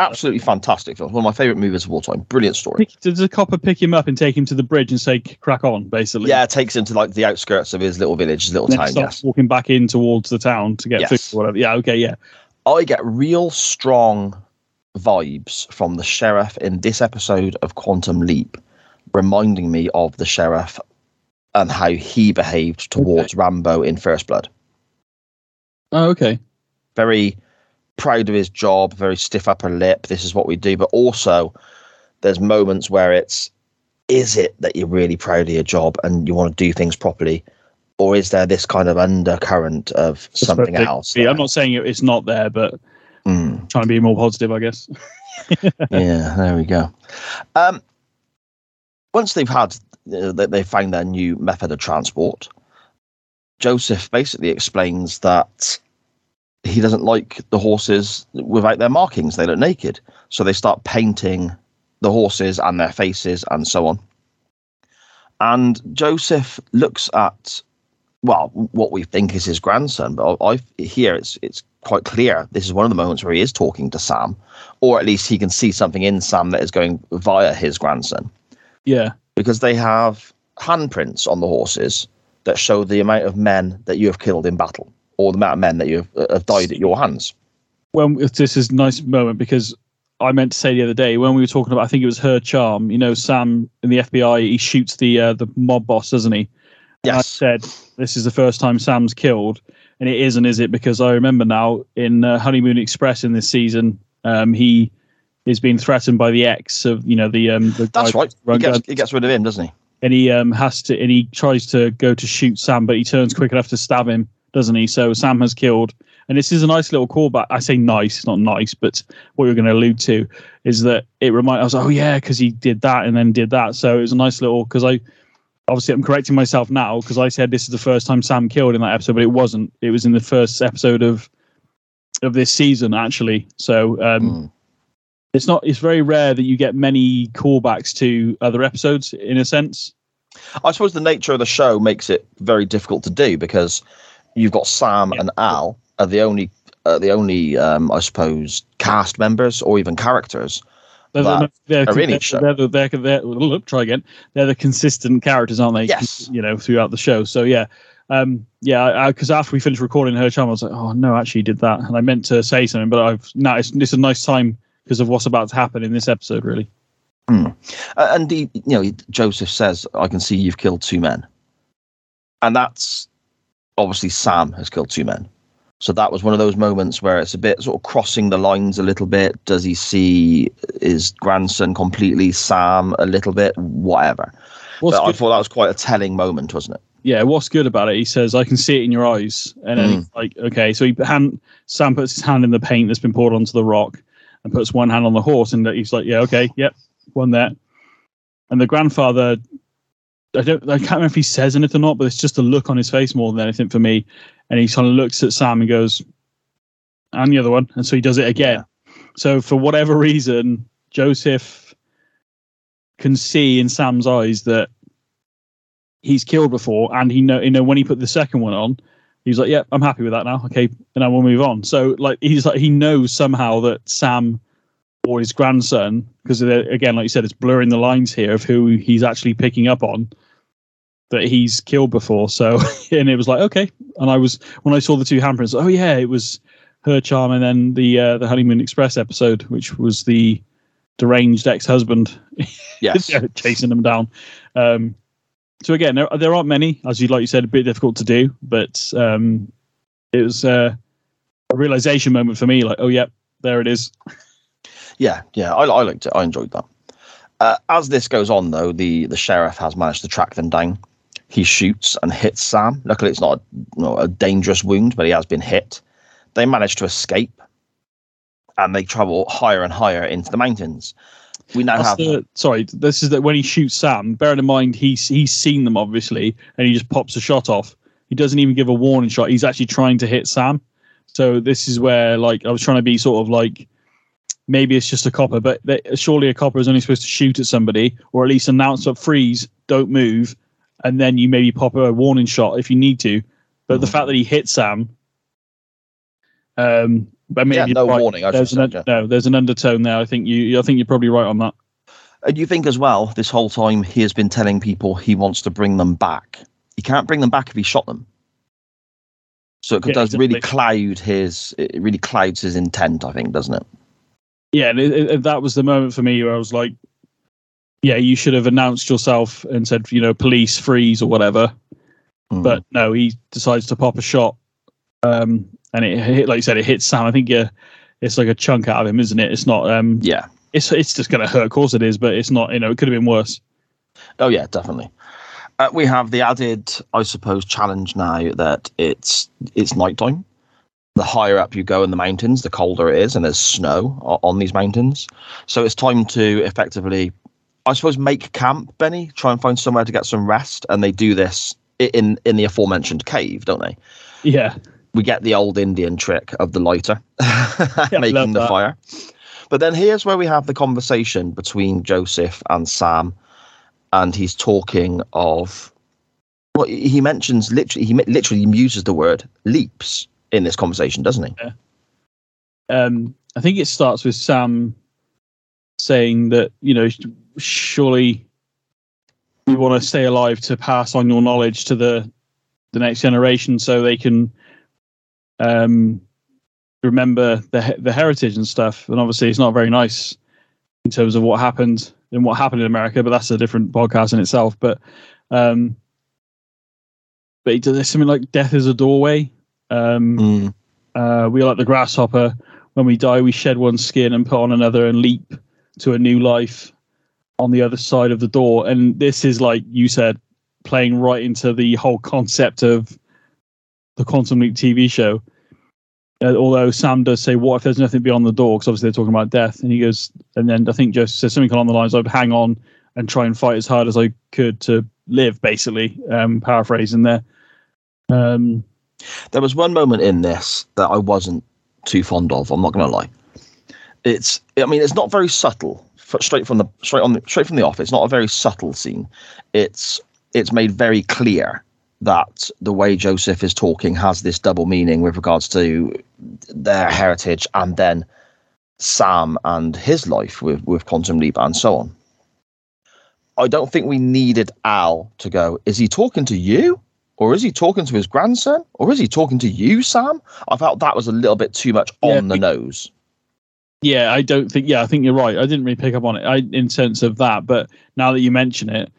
[SPEAKER 1] Absolutely fantastic film. One of my favorite movies of all time. Brilliant story.
[SPEAKER 2] Pick, does the copper pick him up and take him to the bridge and say, "Crack on," basically?
[SPEAKER 1] Yeah, it takes him to like the outskirts of his little village, his little
[SPEAKER 2] And
[SPEAKER 1] town. Yes,
[SPEAKER 2] walking back in towards the town to get
[SPEAKER 1] Yes.
[SPEAKER 2] food or whatever. Yeah. Okay. Yeah.
[SPEAKER 1] I get real strong vibes from the sheriff in this episode of Quantum Leap, reminding me of the sheriff and how he behaved towards Rambo in First Blood.
[SPEAKER 2] Oh, okay.
[SPEAKER 1] Very proud of his job, very stiff upper lip. This is what we do, but also there's moments where it's is it that you're really proud of your job and you want to do things properly, or is there this kind of undercurrent of something
[SPEAKER 2] That's
[SPEAKER 1] else?
[SPEAKER 2] Yeah,
[SPEAKER 1] there?
[SPEAKER 2] I'm not saying it's not there, but
[SPEAKER 1] Mm.
[SPEAKER 2] trying to be more positive, I guess.
[SPEAKER 1] yeah, there we go. Um, once they've had, uh, they, they found their new method of transport, Joseph basically explains that he doesn't like the horses without their markings. They look naked. So they start painting the horses and their faces and so on. And Joseph looks at, well, what we think is his grandson, but I, I here it's it's quite clear this is one of the moments where he is talking to Sam, or at least he can see something in Sam that is going via his grandson
[SPEAKER 2] Yeah.
[SPEAKER 1] because they have handprints on the horses that show the amount of men that you have killed in battle or the amount of men that you have, uh, died at your hands.
[SPEAKER 2] Well, this is a nice moment because I meant to say the other day when we were talking about, I think it was her charm. You know, Sam in the FBI, he shoots the uh, the mob boss, doesn't he? And I said this is the first time Sam's killed, and it isn't, is it? Because I remember now in uh, Honeymoon Express in this season, um, he is being threatened by the ex of you know the um the
[SPEAKER 1] That's right. He gets, he gets rid of him, doesn't he?
[SPEAKER 2] and he um has to and he tries to go to shoot Sam, but he turns quick enough to stab him, doesn't he? So Sam has killed. And this is a nice little callback. I say nice, not nice, but what you're going to allude to is that it reminds like, oh yeah, because he did that and then did that. So it was a nice little. Because I obviously I'm correcting myself now because I said this is the first time Sam killed in that episode, but it wasn't. It was in the first episode of of this season actually. So um,
[SPEAKER 1] Mm.
[SPEAKER 2] it's not. It's very rare that you get many callbacks to other episodes in a sense.
[SPEAKER 1] I suppose the nature of the show makes it very difficult to do because you've got Sam
[SPEAKER 2] Yeah.
[SPEAKER 1] and Al are the only uh, the only um, I suppose cast members or even characters.
[SPEAKER 2] They're,
[SPEAKER 1] That
[SPEAKER 2] the, they're,
[SPEAKER 1] are in each show.
[SPEAKER 2] they're, the- they're, they're, look, try again. They're the consistent characters, aren't they?
[SPEAKER 1] Yes.
[SPEAKER 2] You know, throughout the show. So yeah, um, yeah. Because after we finished recording her charm, I was like, oh no, actually, did that, and I meant to say something, but I've now it's, it's a nice time because of what's about to happen in this episode. Really.
[SPEAKER 1] Uh, and he, you know, Joseph says, "I can see you've killed two men," and that's obviously Sam has killed two men. So that was one of those moments where it's a bit sort of crossing the lines a little bit. Does he see his grandson completely? Sam a little bit, whatever.
[SPEAKER 2] What's
[SPEAKER 1] but I thought that was quite a telling moment, wasn't it?
[SPEAKER 2] yeah, what's good about it? He says, "I can see it in your eyes," and then
[SPEAKER 1] Mm.
[SPEAKER 2] he's like, "Okay." So he hand Sam puts his hand in the paint that's been poured onto the rock, and puts one hand on the horse, and he's like, "Yeah, okay, yep, one there." And the grandfather, I don't, I can't remember if he says anything or not, but it's just a look on his face more than anything for me. And he kind of looks at Sam and goes, "And the other one," and so he does it again. So for whatever reason, Joseph can see in Sam's eyes that he's killed before, and he know you know when he put the second one on, he's like, "Yeah, I'm happy with that now. Okay, and I will move on." So like he's like he knows somehow that Sam or his grandson, because again, like you said, it's blurring the lines here of who he's actually picking up on that he's killed before. So and it was like okay, and I was when I saw the two handprints, oh yeah, it was her charm, and then the uh, the honeymoon express episode, which was the deranged ex-husband
[SPEAKER 1] Yes.
[SPEAKER 2] chasing them down. Um, so again, there, there aren't many, as you like you said, a bit difficult to do, but um, it was uh, a realization moment for me. Like, oh yeah, there it is.
[SPEAKER 1] Yeah, yeah, I, I liked it. I enjoyed that. Uh, as this goes on, though, the the sheriff has managed to track them down. He shoots and hits Sam. Luckily, it's not a, a dangerous wound, but he has been hit. They manage to escape, and they travel higher and higher into the mountains. We now
[SPEAKER 2] That's
[SPEAKER 1] have
[SPEAKER 2] the- sorry, this is that when he shoots Sam. Bearing in mind he's he's seen them obviously, and he just pops a shot off. He doesn't even give a warning shot. He's actually trying to hit Sam. So this is where like I was trying to be sort of like maybe it's just a copper, but they, surely a copper is only supposed to shoot at somebody or at least announce up freeze, don't move, and then you maybe pop a warning shot if you need to. But the
[SPEAKER 1] Mhm.
[SPEAKER 2] fact that he hit Sam, um, but maybe
[SPEAKER 1] yeah, no
[SPEAKER 2] right.
[SPEAKER 1] warning.
[SPEAKER 2] There's an,
[SPEAKER 1] yeah.
[SPEAKER 2] no, there's an undertone there. I think you, I think you're probably right on that.
[SPEAKER 1] And you think as well, this whole time he has been telling people he wants to bring them back. He can't bring them back if he shot them. So it
[SPEAKER 2] Yeah,
[SPEAKER 1] does really cloud his. It really clouds his intent, I think, doesn't it?
[SPEAKER 2] yeah, and it, it, that was the moment for me where I was like, yeah, you should have announced yourself and said, you know, police freeze or whatever.
[SPEAKER 1] Mm.
[SPEAKER 2] But no, he decides to pop a shot, um, and it hit, like you said, it hits Sam. I think yeah, it's like a chunk out of him, isn't it? It's not. Um,
[SPEAKER 1] yeah,
[SPEAKER 2] it's it's just going to hurt. Of course it is, but it's not. You know, it could have been worse.
[SPEAKER 1] Oh yeah, definitely. Uh, we have the added, I suppose, challenge now that it's it's nighttime. The higher up you go in the mountains, the colder it is, and there's snow on these mountains. So it's time to effectively, I suppose, make camp. Benny, try and find somewhere to get some rest, and they do this in in the aforementioned cave, don't they?
[SPEAKER 2] Yeah,
[SPEAKER 1] we get the old Indian trick of the lighter making the
[SPEAKER 2] that.
[SPEAKER 1] fire. But then here's where we have the conversation between Joseph and Sam, and he's talking of. Well, he mentions literally, he literally uses the word leaps in this conversation, doesn't he? Yeah.
[SPEAKER 2] um, I think it starts with Sam saying that you know surely you want to stay alive to pass on your knowledge to the the next generation so they can um, remember the the heritage and stuff. And obviously, it's not very nice in terms of what happened and what happened in America, but that's a different podcast in itself. But um, but there's something like death is a doorway. Um,
[SPEAKER 1] Mm.
[SPEAKER 2] uh, we are like the grasshopper. When we die, we shed one skin and put on another and leap to a new life on the other side of the door. And this is like you said, playing right into the whole concept of the Quantum Leap TV show. Uh, although Sam does say, "What if there's nothing beyond the door?" Because obviously they're talking about death, and he goes, and then I think Joseph says something along the lines of, "Hang on and try and fight as hard as I could to live." Basically, um, paraphrasing there. Um,
[SPEAKER 1] There was one moment in this that I wasn't too fond of. I'm not going to lie. It's, I mean, it's not very subtle. Straight from the straight on the, straight from the off, it's not a very subtle scene. It's it's made very clear that the way Joseph is talking has this double meaning with regards to their heritage and then Sam and his life with with Quantum Leap and so on. I don't think we needed Al to go. Is he talking to you? or is he talking to his grandson, or is he talking to you, Sam? I felt that was a little bit too much
[SPEAKER 2] Yeah,
[SPEAKER 1] on the
[SPEAKER 2] be-
[SPEAKER 1] nose.
[SPEAKER 2] Yeah, I don't think. Yeah, I think you're right. I didn't really pick up on it I, in sense of that, but now that you mention it,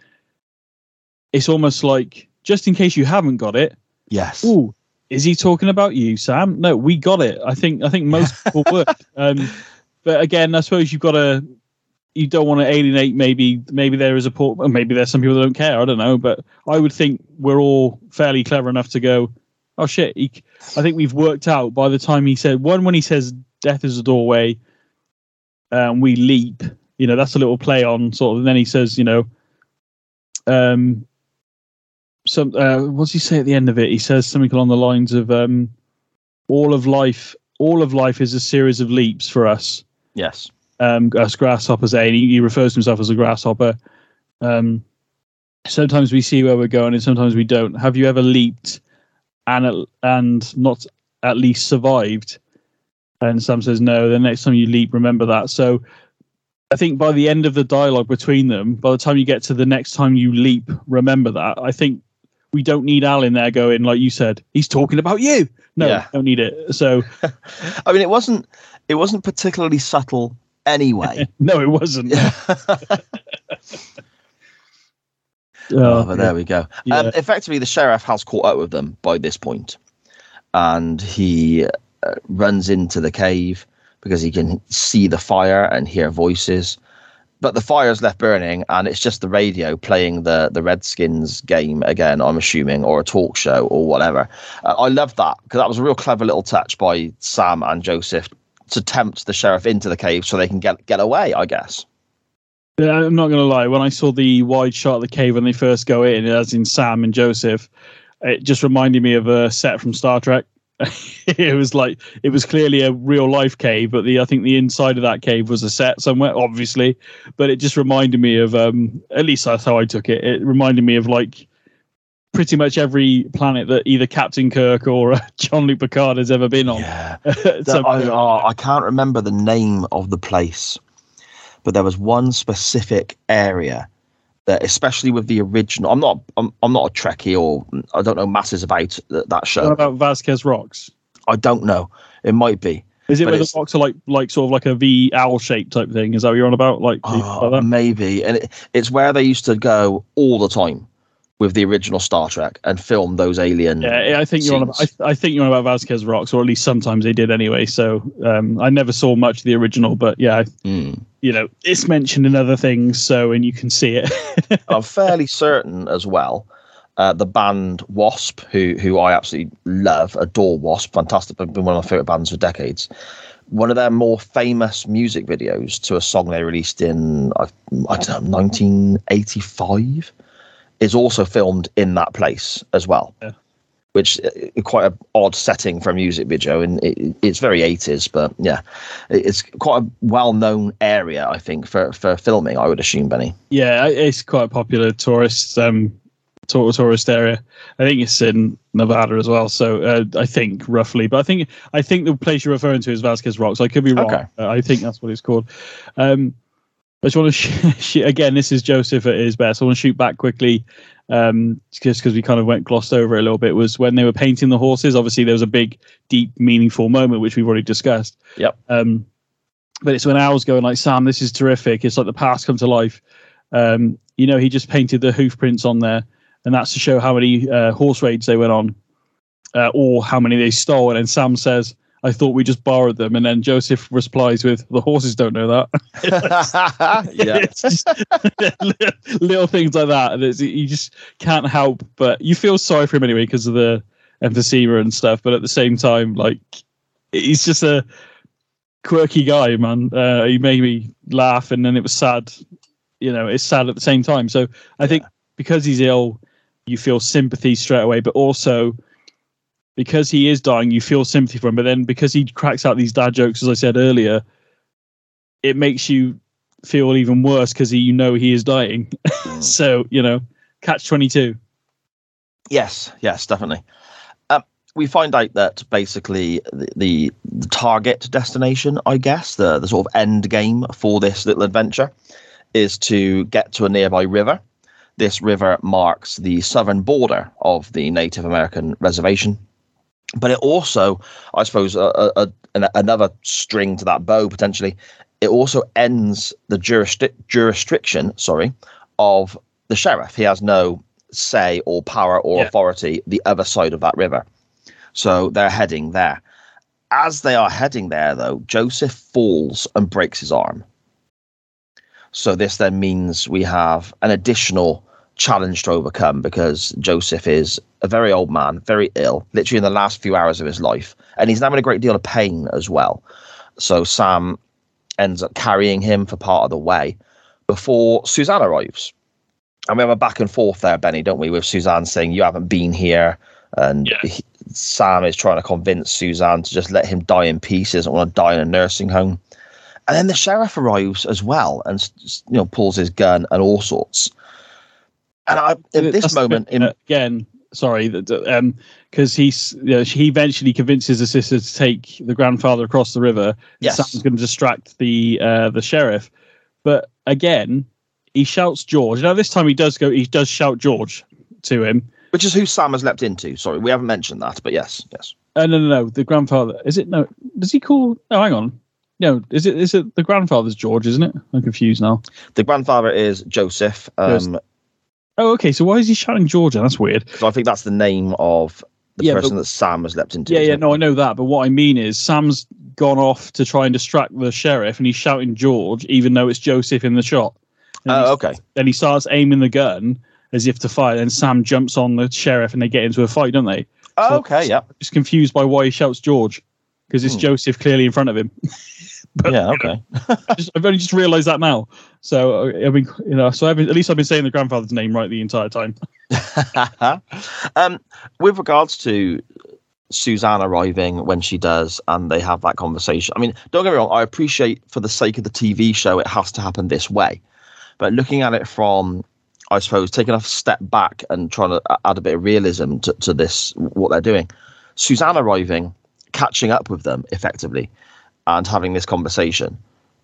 [SPEAKER 2] it's almost like just in case you haven't got it.
[SPEAKER 1] Yes.
[SPEAKER 2] Ooh, is he talking about you, Sam? No, we got it. I think. I think most people would. Um, but again, I suppose you've got to. You don't want to alienate. Maybe, maybe there is a port. Maybe there's some people that don't care. I don't know, but I would think we're all fairly clever enough to go. Oh shit! He, I think we've worked out by the time he said one when he says death is a doorway, and we leap. You know, that's a little play on sort of. And then he says, you know, um, some uh, what's he say at the end of it? He says something along the lines of, um, all of life, all of life is a series of leaps for us.
[SPEAKER 1] Yes.
[SPEAKER 2] Um, us grasshoppers, A, and he, he refers to himself as a grasshopper. Um, sometimes we see where we're going, and sometimes we don't. Have you ever leaped and and not at least survived? And Sam says no. The next time you leap, remember that. So I think by the end of the dialogue between them, by the time you get to the next time you leap, remember that. I think we don't need Al in there going like you said. He's talking about you. No,
[SPEAKER 1] Yeah.
[SPEAKER 2] don't need it. So
[SPEAKER 1] I mean, it wasn't. It wasn't particularly subtle anyway.
[SPEAKER 2] no, it wasn't.
[SPEAKER 1] oh, but there we go.
[SPEAKER 2] Yeah.
[SPEAKER 1] Um, effectively, the sheriff has caught up with them by this point, and he uh, runs into the cave because he can see the fire and hear voices. But the fire's left burning, and it's just the radio playing the the Redskins game again. I'm assuming, or a talk show, or whatever. Uh, I love that because that was a real clever little touch by Sam and Joseph to tempt the sheriff into the cave so they can get get away. I guess.
[SPEAKER 2] Yeah, I'm not gonna lie. When I saw the wide shot of the cave when they first go in, as in Sam and Joseph, it just reminded me of a set from Star Trek. it was like it was clearly a real life cave, but the I think the inside of that cave was a set somewhere, obviously. But it just reminded me of um at least that's how I took it. It reminded me of like pretty much every planet that either Captain Kirk or uh, Jean-Luc Picard has ever been on.
[SPEAKER 1] Yeah. That- I, oh, I can't remember the name of the place, but there was one specific area that, especially with the original, I'm not, I'm, I'm not a Trekkie or I don't know masses about th- that
[SPEAKER 2] what
[SPEAKER 1] show.
[SPEAKER 2] about Vasquez Rocks?
[SPEAKER 1] I don't know. It might be.
[SPEAKER 2] Is it
[SPEAKER 1] But
[SPEAKER 2] where the rocks are like like sort of like a V owl shape type thing? Is that what you're on about? Like,
[SPEAKER 1] Oh,
[SPEAKER 2] like
[SPEAKER 1] maybe, and it, it's where they used to go all the time with the original Star Trek and film those alien.
[SPEAKER 2] Yeah, I think you're on. About, I. I think you're on about Vasquez Rocks, or at least sometimes they did anyway. So um, I never saw much of the original, but yeah,
[SPEAKER 1] Mm.
[SPEAKER 2] you know, it's mentioned in other things, so and you can see it.
[SPEAKER 1] I'm fairly certain as well. Uh, the band Wasp, who who I absolutely love, adore Wasp, fantastic, been one of my favorite bands for decades. One of their more famous music videos to a song they released in I, I don't know 1985 is also filmed in that place as well.
[SPEAKER 2] Yeah.
[SPEAKER 1] Which is quite an odd setting for a music video, and it, it's very 80s, but yeah, it's quite a well-known area, I think, for for filming. I would assume, Benny.
[SPEAKER 2] yeah, it's quite a popular tourist um, tourist area. I think it's in Nevada as well. So uh, I think roughly, but I think I think the place you're referring to is Vasquez Rocks. I could be wrong.
[SPEAKER 1] Okay.
[SPEAKER 2] Uh, I think that's what it's called. Um, I just want to sh- sh- again. This is Joseph at his best. I want to shoot back quickly, um, just because we kind of went glossed over it a little bit. Was when they were painting the horses. Obviously, there was a big, deep, meaningful moment which we've already discussed.
[SPEAKER 1] Yep.
[SPEAKER 2] Um, but it's when Al's going like, Sam, this is terrific. It's like the past come to life. Um, you know, he just painted the hoof prints on there, and that's to show how many uh, horse raids they went on, uh, or how many they stole. And then Sam says, "I thought we just borrowed them." And then Joseph replies with, "The horses don't know that."
[SPEAKER 1] yeah.
[SPEAKER 2] it's just little things like that, and it's, you just can't help but you feel sorry for him anyway because of the emphysema and stuff. But at the same time, like he's just a quirky guy, man. Uh, he made me laugh, and then it was sad. You know, it's sad at the same time. So I think because he's ill, you feel sympathy straight away, but also because he is dying, you feel sympathy for him. But then because he cracks out these dad jokes, as I said earlier, it makes you feel even worse because you know he is dying. so you know, catch twenty two.
[SPEAKER 1] Yes, yes, definitely. Um, we find out that basically the, the, the target destination, I guess, the, the sort of end game for this little adventure is to get to a nearby river. This river marks the southern border of the Native American reservation. But it also, I suppose, a, a, a, another string to that bow potentially. It also ends the jurisdic- jurisdiction, sorry, of the sheriff. He has no say or power or
[SPEAKER 2] Yeah.
[SPEAKER 1] authority the other side of that river. So they're heading there. As they are heading there, though, Joseph falls and breaks his arm. So this then means we have an additional challenge to overcome because Joseph is a very old man, very ill, literally in the last few hours of his life, and he's having a great deal of pain as well. So Sam ends up carrying him for part of the way before Suzanne arrives. And we have a back and forth there, Benny, don't we? With Suzanne saying, You haven't been here. And
[SPEAKER 2] Yeah.
[SPEAKER 1] he- Sam is trying to convince Suzanne to just let him die in peace. He doesn't want to die in a nursing home. And then the sheriff arrives as well and you know pulls his gun and all sorts. And I, in this moment, in,
[SPEAKER 2] uh, again, sorry, that, um, because he's you know, he eventually convinces his sister to take the grandfather across the river.
[SPEAKER 1] Yes.
[SPEAKER 2] Sam's going to distract the uh, the sheriff, but again, he shouts George. Now this time he does go. He does shout George to him.
[SPEAKER 1] which is who Sam has leapt into. Sorry, we haven't mentioned that, but yes, yes.
[SPEAKER 2] Uh, no, no, no. The grandfather is it? No, does he call? No, hang on. No, is it? Is it the grandfather's George? Isn't it? I'm confused now.
[SPEAKER 1] The grandfather is Joseph. Um,
[SPEAKER 2] Oh, okay. So why is he shouting George? That's weird.
[SPEAKER 1] so I think that's the name of the
[SPEAKER 2] Yeah,
[SPEAKER 1] person
[SPEAKER 2] but-
[SPEAKER 1] that Sam has leapt into.
[SPEAKER 2] Yeah, yeah,
[SPEAKER 1] it?
[SPEAKER 2] no, I know that. But what I mean is, Sam's gone off to try and distract the sheriff, and he's shouting George, even though it's Joseph in the shot.
[SPEAKER 1] Oh,
[SPEAKER 2] he's-
[SPEAKER 1] okay.
[SPEAKER 2] Then he starts aiming the gun as if to fire, and Sam jumps on the sheriff, and they get into a fight, don't they?
[SPEAKER 1] Oh,
[SPEAKER 2] So-
[SPEAKER 1] okay, yeah.
[SPEAKER 2] Just confused by why he shouts George, because it's
[SPEAKER 1] Hmm.
[SPEAKER 2] Joseph clearly in front of him. But,
[SPEAKER 1] Yeah,
[SPEAKER 2] you know,
[SPEAKER 1] okay.
[SPEAKER 2] just- I've only just realised that now. So uh, I mean, you know, so I've been, at least I've been saying the grandfather's name right the entire time.
[SPEAKER 1] um, with regards to Suzanne arriving when she does, and they have that conversation. I mean, don't get me wrong. I appreciate for the sake of the TV show, it has to happen this way. But looking at it from, I suppose, taking a step back and trying to add a bit of realism to, to this, what they're doing. Suzanne arriving, catching up with them effectively, and having this conversation,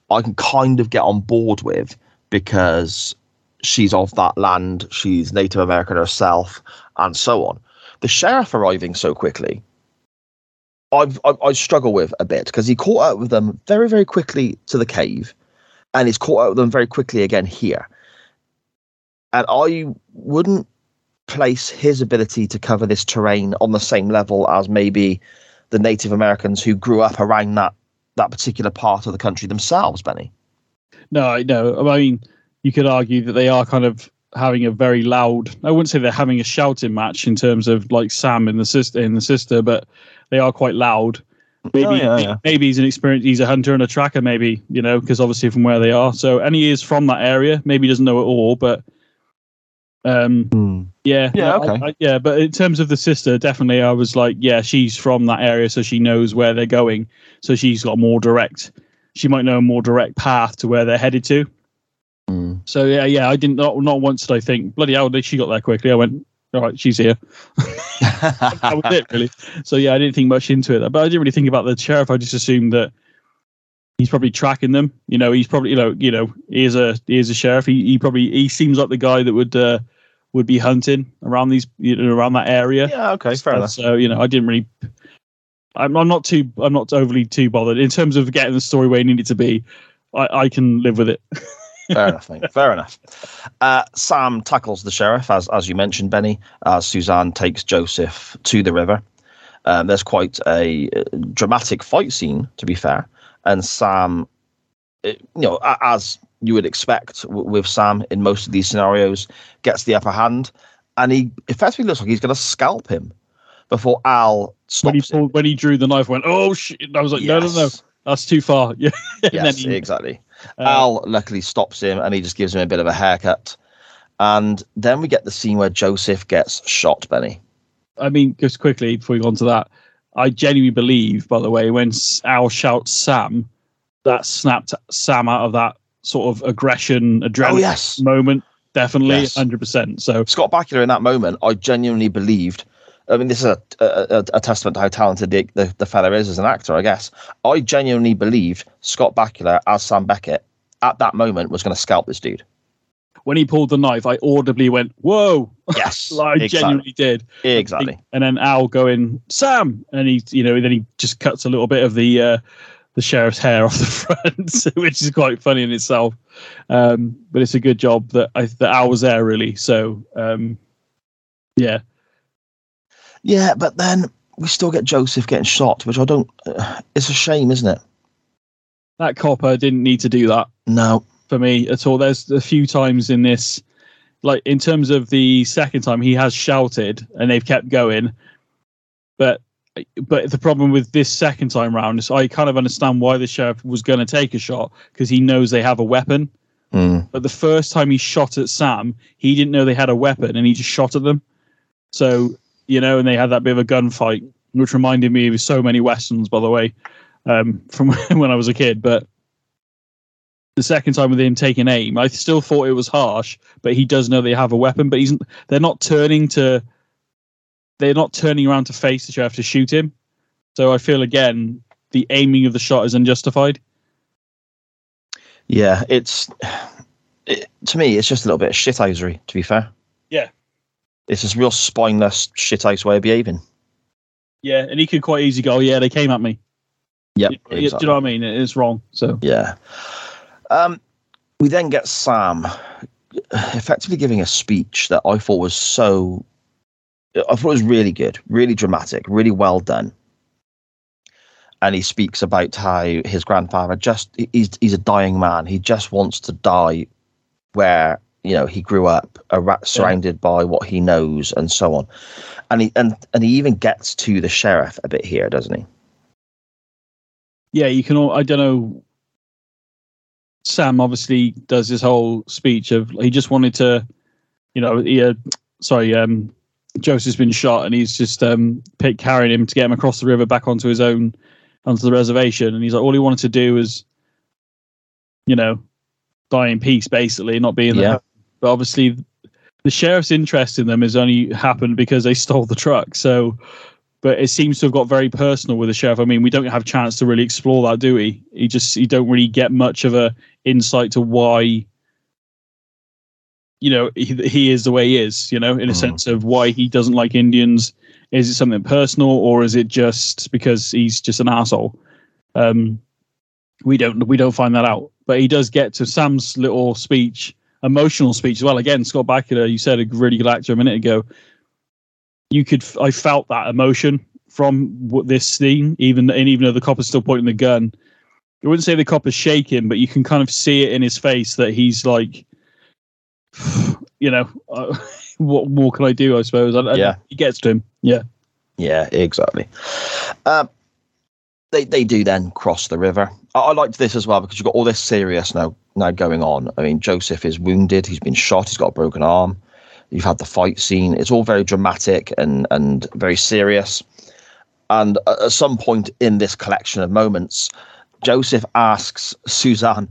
[SPEAKER 1] I can kind of get on board with because she's of that land, she's Native American herself, and so on. The sheriff arriving so quickly, I've, I, I struggle with a bit because he caught up with them very, very quickly to the cave, and he's caught up with them very quickly again here. And I wouldn't place his ability to cover this terrain on the same level as maybe the Native Americans who grew up around that that particular part of the country themselves, Benny.
[SPEAKER 2] No, I know. I mean, you could argue that they are kind of having a very loud. I wouldn't say they're having a shouting match in terms of like Sam and the sister in the sister, but they are quite loud. Maybe
[SPEAKER 1] Oh, yeah, yeah.
[SPEAKER 2] maybe he's an experienced. He's a hunter and a tracker. Maybe you know because obviously from where they are. So and he is from that area. Maybe he doesn't know it all, but um, yeah,
[SPEAKER 1] Yeah,
[SPEAKER 2] no, I-
[SPEAKER 1] okay.
[SPEAKER 2] I- yeah, but in terms of the sister, definitely, I was like, yeah, she's from that area, so she knows where they're going. So she's got a more direct. She might know a more direct path to where they're headed to.
[SPEAKER 1] Mm.
[SPEAKER 2] So yeah, yeah, I didn't not not once did I think bloody hell did she got there quickly. I went all right, she's here. that was it, really. So yeah, I didn't think much into it, but I didn't really think about the sheriff. I just assumed that he's probably tracking them. You know, he's probably you know you know he is a he is a sheriff. He he probably he seems like the guy that would uh, would be hunting around these you know, around that area.
[SPEAKER 1] yeah, okay, fair enough.
[SPEAKER 2] So you know, I didn't really. I'm, I'm not too. I'm not overly too bothered in terms of getting the story where you need it needed to be. I, I can live with it.
[SPEAKER 1] Fair enough, mate. Fair enough. Uh, Sam tackles the sheriff, as as you mentioned, Benny, as Suzanne takes Joseph to the river. Um, there's quite a uh, dramatic fight scene, to be fair, and Sam, it, you know, as you would expect w- with Sam in most of these scenarios, gets the upper hand, and he effectively looks like he's going to scalp him before Al
[SPEAKER 2] when he
[SPEAKER 1] stops him.
[SPEAKER 2] pulled, when he drew the knife, went oh shit! I was like, no, no, no, that's too far. Yeah,
[SPEAKER 1] Yes,
[SPEAKER 2] he,
[SPEAKER 1] exactly.
[SPEAKER 2] uh,
[SPEAKER 1] Al luckily stops him and he just gives him a bit of a haircut. And then we get the scene where Joseph gets shot, Benny.
[SPEAKER 2] I mean, just quickly before we go on to that, I genuinely believe, by the way, when Al shouts Sam, that snapped Sam out of that sort of aggression, adrenaline
[SPEAKER 1] Oh, yes.
[SPEAKER 2] moment. Definitely,
[SPEAKER 1] Yes.
[SPEAKER 2] hundred percent. So
[SPEAKER 1] Scott Bakula in that moment, I genuinely believed. I mean, this is a, a, a- a testament to how talented the, the, the fella is as an actor, I guess. I genuinely believed Scott Bakula as Sam Beckett at that moment was going to scalp this dude.
[SPEAKER 2] when he pulled the knife, I audibly went, "Whoa!"
[SPEAKER 1] Yes,
[SPEAKER 2] Like, I
[SPEAKER 1] exactly.
[SPEAKER 2] genuinely did.
[SPEAKER 1] Exactly.
[SPEAKER 2] And then Al going, Sam, and he, you know, then he just cuts a little bit of the uh, the sheriff's hair off the front, which is quite funny in itself. Um, but it's a good job that I that Al was there really. So um, yeah,
[SPEAKER 1] Yeah, but then we still get Joseph getting shot, which I don't. Uh, it's a shame, isn't it?
[SPEAKER 2] that copper didn't need to do that
[SPEAKER 1] No.
[SPEAKER 2] for me at all. There's a few times in this, like in terms of the second time, he has shouted and they've kept going, but but the problem with this second time round is I kind of understand why the sheriff was going to take a shot because he knows they have a weapon.
[SPEAKER 1] Mm.
[SPEAKER 2] But the first time he shot at Sam, he didn't know they had a weapon and he just shot at them. So you know, and they had that bit of a gunfight, which reminded me of so many westerns, by the way, um, from when I was a kid. But the second time with him taking aim, I still thought it was harsh, but he does know they have a weapon. But he's they're not turning to they're not turning around to face the sheriff to shoot him. So I feel again the aiming of the shot is unjustified.
[SPEAKER 1] Yeah, it's it, to me, it's just a little bit of shithousery. To be fair,
[SPEAKER 2] Yeah.
[SPEAKER 1] it's this real spineless shithouse way of behaving.
[SPEAKER 2] Yeah, and he could quite easily go, oh, "Yeah, they came at me."
[SPEAKER 1] Yep,
[SPEAKER 2] You- you- Do you know what I mean? It's wrong. So
[SPEAKER 1] Yeah. Um, we then get Sam effectively giving a speech that I thought was so. I thought it was really good, really dramatic, really well done. And he speaks about how his grandfather just he's he's a dying man. He just wants to die where you know he grew up, surrounded by what he knows, and so on. And he and and he even gets to the sheriff a bit here, doesn't he?
[SPEAKER 2] yeah, you can. all I don't know. Sam obviously does this whole speech of he just wanted to, you know, he, uh, sorry, um, Joseph's been shot and he's just um, pick, carrying him to get him across the river back onto his own, onto the reservation. And he's like, all he wanted to do was, you know, die in peace, basically, not being
[SPEAKER 1] Yeah.
[SPEAKER 2] there. But obviously, the sheriff's interest in them has only happened because they stole the truck. So, but it seems to have got very personal with the sheriff. I mean, we don't have a chance to really explore that, do we? He just you don't really get much of a insight to why you know he, he is the way he is. You know, in a
[SPEAKER 1] Mm.
[SPEAKER 2] sense of why he doesn't like Indians. Is it something personal, or is it just because he's just an asshole? Um, we don't we don't find that out. But he does get to Sam's little speech, emotional speech as well. Again, Scott Bakula, you said a really good actor a minute ago you could I felt that emotion from this scene, even and even though the cop is still pointing the gun. I wouldn't say the cop is shaking, but you can kind of see it in his face that he's like, you know, uh, what more can I do? I suppose. I, I-
[SPEAKER 1] Yeah.
[SPEAKER 2] he gets to him. Yeah,
[SPEAKER 1] Yeah, exactly. Um, they they do then cross the river. I, I liked this as well because you've got all this serious now now going on. I mean, Joseph is wounded. He's been shot. He's got a broken arm. You've had the fight scene. It's all very dramatic and and very serious. And at at some point in this collection of moments, Joseph asks Suzanne,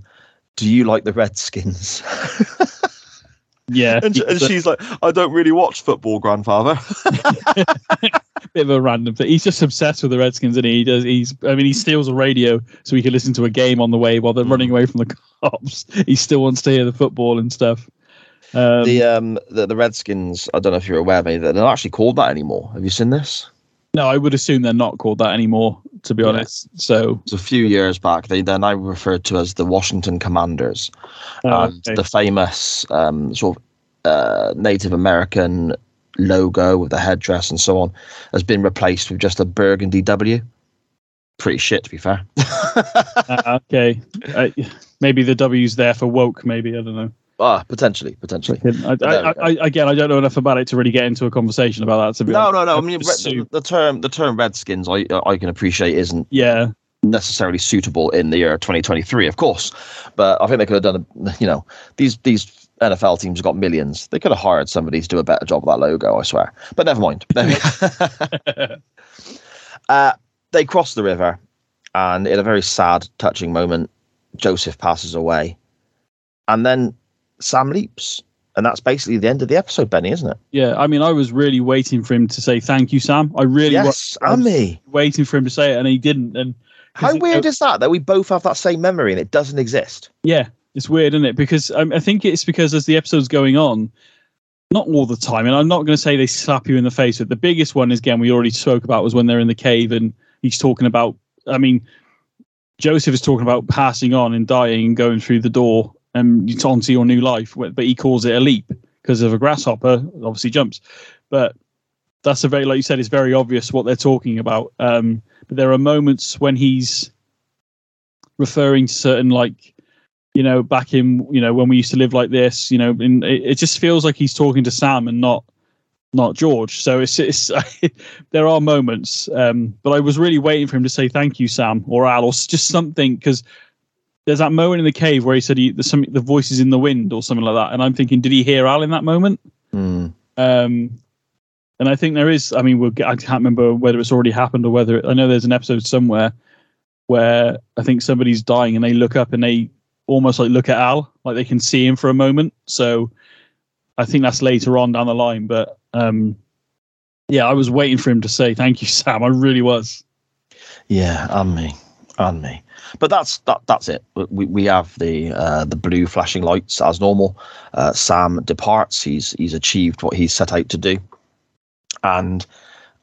[SPEAKER 1] "Do you like the Redskins?"
[SPEAKER 2] Yeah,
[SPEAKER 1] And, and she's like, I don't really watch football, grandfather.
[SPEAKER 2] bit of a random thing. He's just obsessed with the Redskins, isn't he? He does. He's. I mean, he steals a radio so he can listen to a game on the way while they're
[SPEAKER 1] Mm.
[SPEAKER 2] running away from the cops. He still wants to hear the football and stuff. Um,
[SPEAKER 1] the um the, the Redskins, I don't know if you're aware, maybe they're not actually called that anymore. Have you seen this?
[SPEAKER 2] No, I would assume they're not called that anymore. To be
[SPEAKER 1] Yeah.
[SPEAKER 2] honest, so
[SPEAKER 1] It's a few years back. They they're now referred to as the Washington Commanders.
[SPEAKER 2] uh,
[SPEAKER 1] and
[SPEAKER 2] okay.
[SPEAKER 1] the famous um, sort of uh, Native American logo with the headdress and so on has been replaced with just a burgundy W. Pretty shit, to be fair.
[SPEAKER 2] Uh, okay, uh, maybe the W's there for woke. Maybe I don't know.
[SPEAKER 1] Ah, potentially, potentially.
[SPEAKER 2] I, I. I, again, I don't know enough about it to really get into a conversation about that. To be
[SPEAKER 1] No,
[SPEAKER 2] honest.
[SPEAKER 1] no, no. I mean,
[SPEAKER 2] assume-
[SPEAKER 1] the term the term Redskins, I I can appreciate, isn't
[SPEAKER 2] yeah,
[SPEAKER 1] necessarily suitable in the year 2023, of course. But I think they could have done, a, you know, these these NFL teams have got millions. They could have hired somebody to do a better job of that logo, I swear. But never mind. There we go. uh, they cross the river, and in a very sad, touching moment, Joseph passes away, and then Sam leaps. And that's basically the end of the episode, Benny, isn't it?
[SPEAKER 2] yeah. I mean, I was really waiting for him to say thank you, Sam. I really
[SPEAKER 1] yes,
[SPEAKER 2] was I waiting for him to say it, and he didn't. And
[SPEAKER 1] how weird is that? That we both have that same memory and it doesn't exist.
[SPEAKER 2] Yeah, it's weird, isn't it? Because um, I think it's because as the episode's going on, not all the time, and I'm not going to say they slap you in the face, but the biggest one is again we already spoke about was when they're in the cave and he's talking about. I mean, Joseph is talking about passing on and dying and going through the door and it's on to your new life, but he calls it a leap because of a grasshopper. Obviously jumps, but that's a very like you said, it's very obvious what they're talking about. Um, but there are moments when he's referring to certain like you know, back in, you know, when we used to live like this, you know, and it, it just feels like he's talking to Sam and not, not George. So it's, it's, there are moments, um, but I was really waiting for him to say thank you, Sam or Al, or just something because there's that moment in the cave where he said he, there's some the voices in the wind or something like that, and I'm thinking, did he hear Al in that moment?
[SPEAKER 1] Hmm.
[SPEAKER 2] Um, and I think there is. I mean, we'll, get- I can't remember whether it's already happened or whether I know there's an episode somewhere where I think somebody's dying and they look up and they almost like look at Al, like they can see him for a moment. So I think that's later on down the line. But um, yeah, I was waiting for him to say thank you, Sam. I really was.
[SPEAKER 1] Yeah, and me, and me. But that's that. That's it. We we have the uh, the blue flashing lights as normal. Uh, Sam departs. He's he's achieved what he's set out to do, and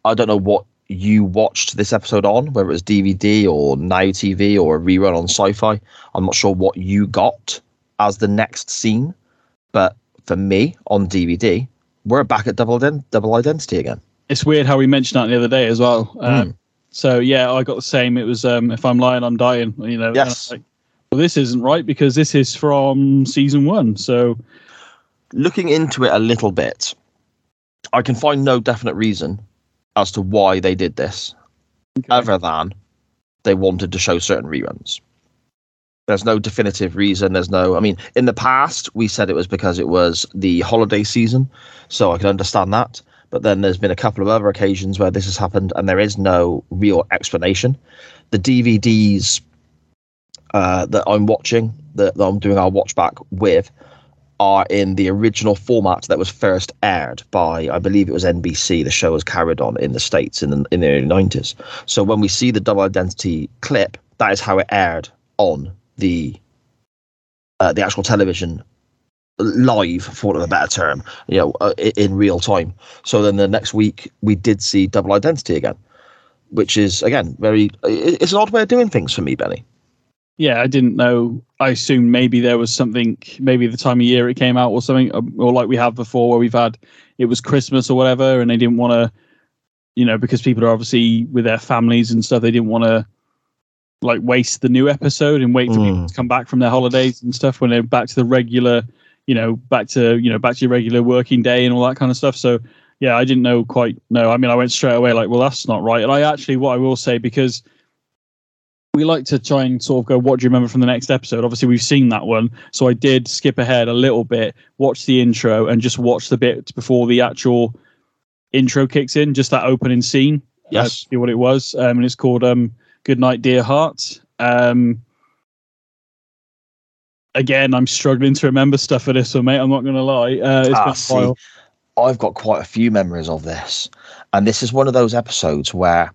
[SPEAKER 1] I don't know what you watched this episode on, whether it was DVD or Now TV or a rerun on Sci-Fi. I'm not sure what you got as the next scene, but for me on DVD, we're back at double double identity again.
[SPEAKER 2] It's weird how we mentioned that the other day as well. Um,
[SPEAKER 1] Mm.
[SPEAKER 2] So yeah, I got the same. It was um, if I'm lying, I'm dying. You know. and I was
[SPEAKER 1] Yes.
[SPEAKER 2] like, well, this isn't right because this is from season one. So
[SPEAKER 1] looking into it a little bit, I can find no definite reason as to why they did this, other than they wanted to show certain reruns. There's no definitive reason. There's no. I mean, in the past, we said it was because it was the holiday season, so I can understand that. But then there's been a couple of other occasions where this has happened, and there is no real explanation. The DVDs uh, that I'm watching, that, that I'm doing our watch back with, are in the original format that was first aired by, I believe it was NBC. The show was carried on in the States in the, in the early 90s. So when we see the double identity clip, that is how it aired on the uh, the actual television live, for of a better term, you know, uh, in real time. So then the next week we did see double identity again, which is again very. It's an odd way of doing things for me, Benny.
[SPEAKER 2] yeah, I didn't know. I assumed maybe there was something, maybe the time of year it came out or something, um, or like we have before where we've had it was Christmas or whatever, and they didn't want to, you know, because people are obviously with their families and stuff, they didn't want to like waste the new episode and wait for people
[SPEAKER 1] Mm.
[SPEAKER 2] to come back from their holidays and stuff when they're back to the regular, you know, back to you know back to your regular working day and all that kind of stuff. So yeah, I didn't know quite. No, I mean, I went straight away like, well, that's not right. And I actually, what I will say because we like to try and sort of go, what do you remember from the next episode? Obviously, we've seen that one. So I did skip ahead a little bit, watch the intro, and just watch the bit before the actual intro kicks in, just that opening scene.
[SPEAKER 1] Yes.
[SPEAKER 2] Uh, see what it was. Um, and it's called um, Good Night, Dear Heart. Um, again, I'm struggling to remember stuff for this one, mate. I'm not going to lie. Uh, it's
[SPEAKER 1] Ah,
[SPEAKER 2] been a
[SPEAKER 1] see,
[SPEAKER 2] while.
[SPEAKER 1] I've got quite a few memories of this, and this is one of those episodes where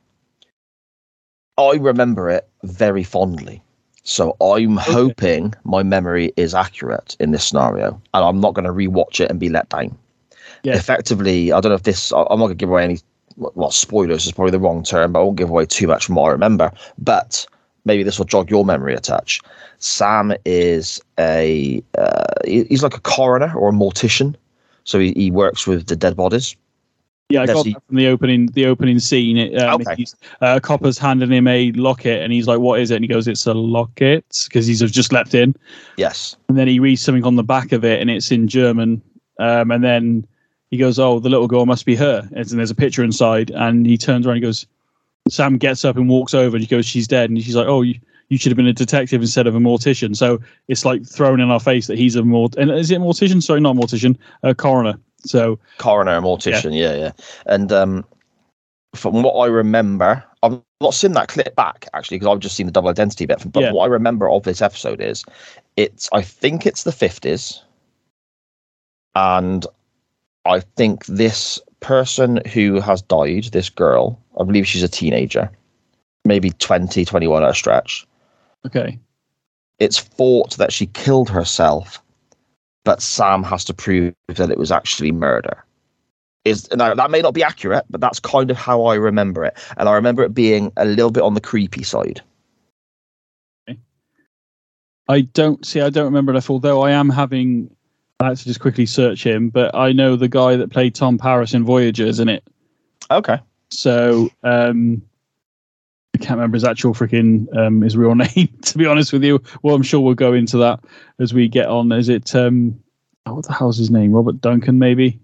[SPEAKER 1] I remember it very fondly. So I'm hoping my memory is accurate in this scenario, and I'm not going to rewatch it and be let down.
[SPEAKER 2] Yeah.
[SPEAKER 1] Effectively, I don't know if this. I'm not going to give away any. Well, spoilers is probably the wrong term, but I won't give away too much from what I remember. But maybe this will jog your memory a touch. Sam is a uh, he's like a coroner or a mortician, so he, he works with the dead bodies.
[SPEAKER 2] Yeah, I
[SPEAKER 1] Does
[SPEAKER 2] got
[SPEAKER 1] he-
[SPEAKER 2] that from the opening. The opening scene. Um,
[SPEAKER 1] Okay.
[SPEAKER 2] uh, Copper's handing him a locket, and he's like, "What is it?" And he goes, "It's a locket," because he's just leapt in.
[SPEAKER 1] Yes,
[SPEAKER 2] And then he reads something on the back of it, and it's in German. Um, and then he goes, "Oh, the little girl must be her." And there's a picture inside, and he turns around and he goes. Sam gets up and walks over, and he goes, "She's dead." And she's like, "Oh, you, you should have been a detective instead of a mortician." So it's like thrown in our face that he's a mort. And is it a mortician? Sorry, not a mortician, a coroner. So
[SPEAKER 1] coroner mortician. Yeah, yeah. And um, from what I remember, I've not seen that clip back actually because I've just seen the double identity bit. But
[SPEAKER 2] Yeah.
[SPEAKER 1] what I remember of this episode is, it's I think it's the fifties, and I think this person who has died, this girl, I believe she's a teenager, maybe 20, 21 at a stretch.
[SPEAKER 2] okay,
[SPEAKER 1] It's thought that she killed herself, but Sam has to prove that it was actually murder. Is now that may not be accurate, but that's kind of how I remember it, and I remember it being a little bit on the creepy side.
[SPEAKER 2] I don't see. I don't remember enough. Although I am having, I had to just quickly search him, but I know the guy that played Tom Paris in Voyagers in it.
[SPEAKER 1] Okay,
[SPEAKER 2] So um, I can't remember his actual freaking um, his real name. To be honest with you, well, I'm sure we'll go into that as we get on. Is it um, oh, what the hell's his name? Robert Duncan, maybe.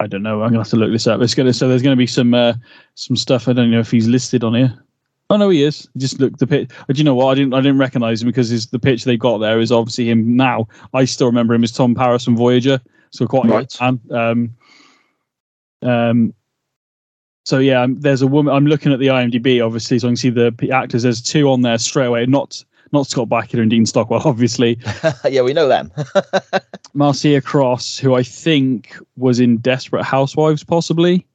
[SPEAKER 2] I don't know. I'm gonna have to look this up. It's gonna so there's gonna be some uh, some stuff. I don't know if he's listed on here. Oh no, he is. Just look the pitch. Do you know what? I didn't I didn't recognize him because his, the pitch they got there is obviously him now. I still remember him as Tom Paris from Voyager, so quite a
[SPEAKER 1] Right.
[SPEAKER 2] good fan. Um, um, so yeah, there's a woman. I'm looking at the IMDb, obviously, so I can see the actors. There's two on there straight away. Not not Scott Bakula and Dean Stockwell, obviously.
[SPEAKER 1] yeah, we know them.
[SPEAKER 2] Marcia Cross, who I think was in Desperate Housewives, possibly.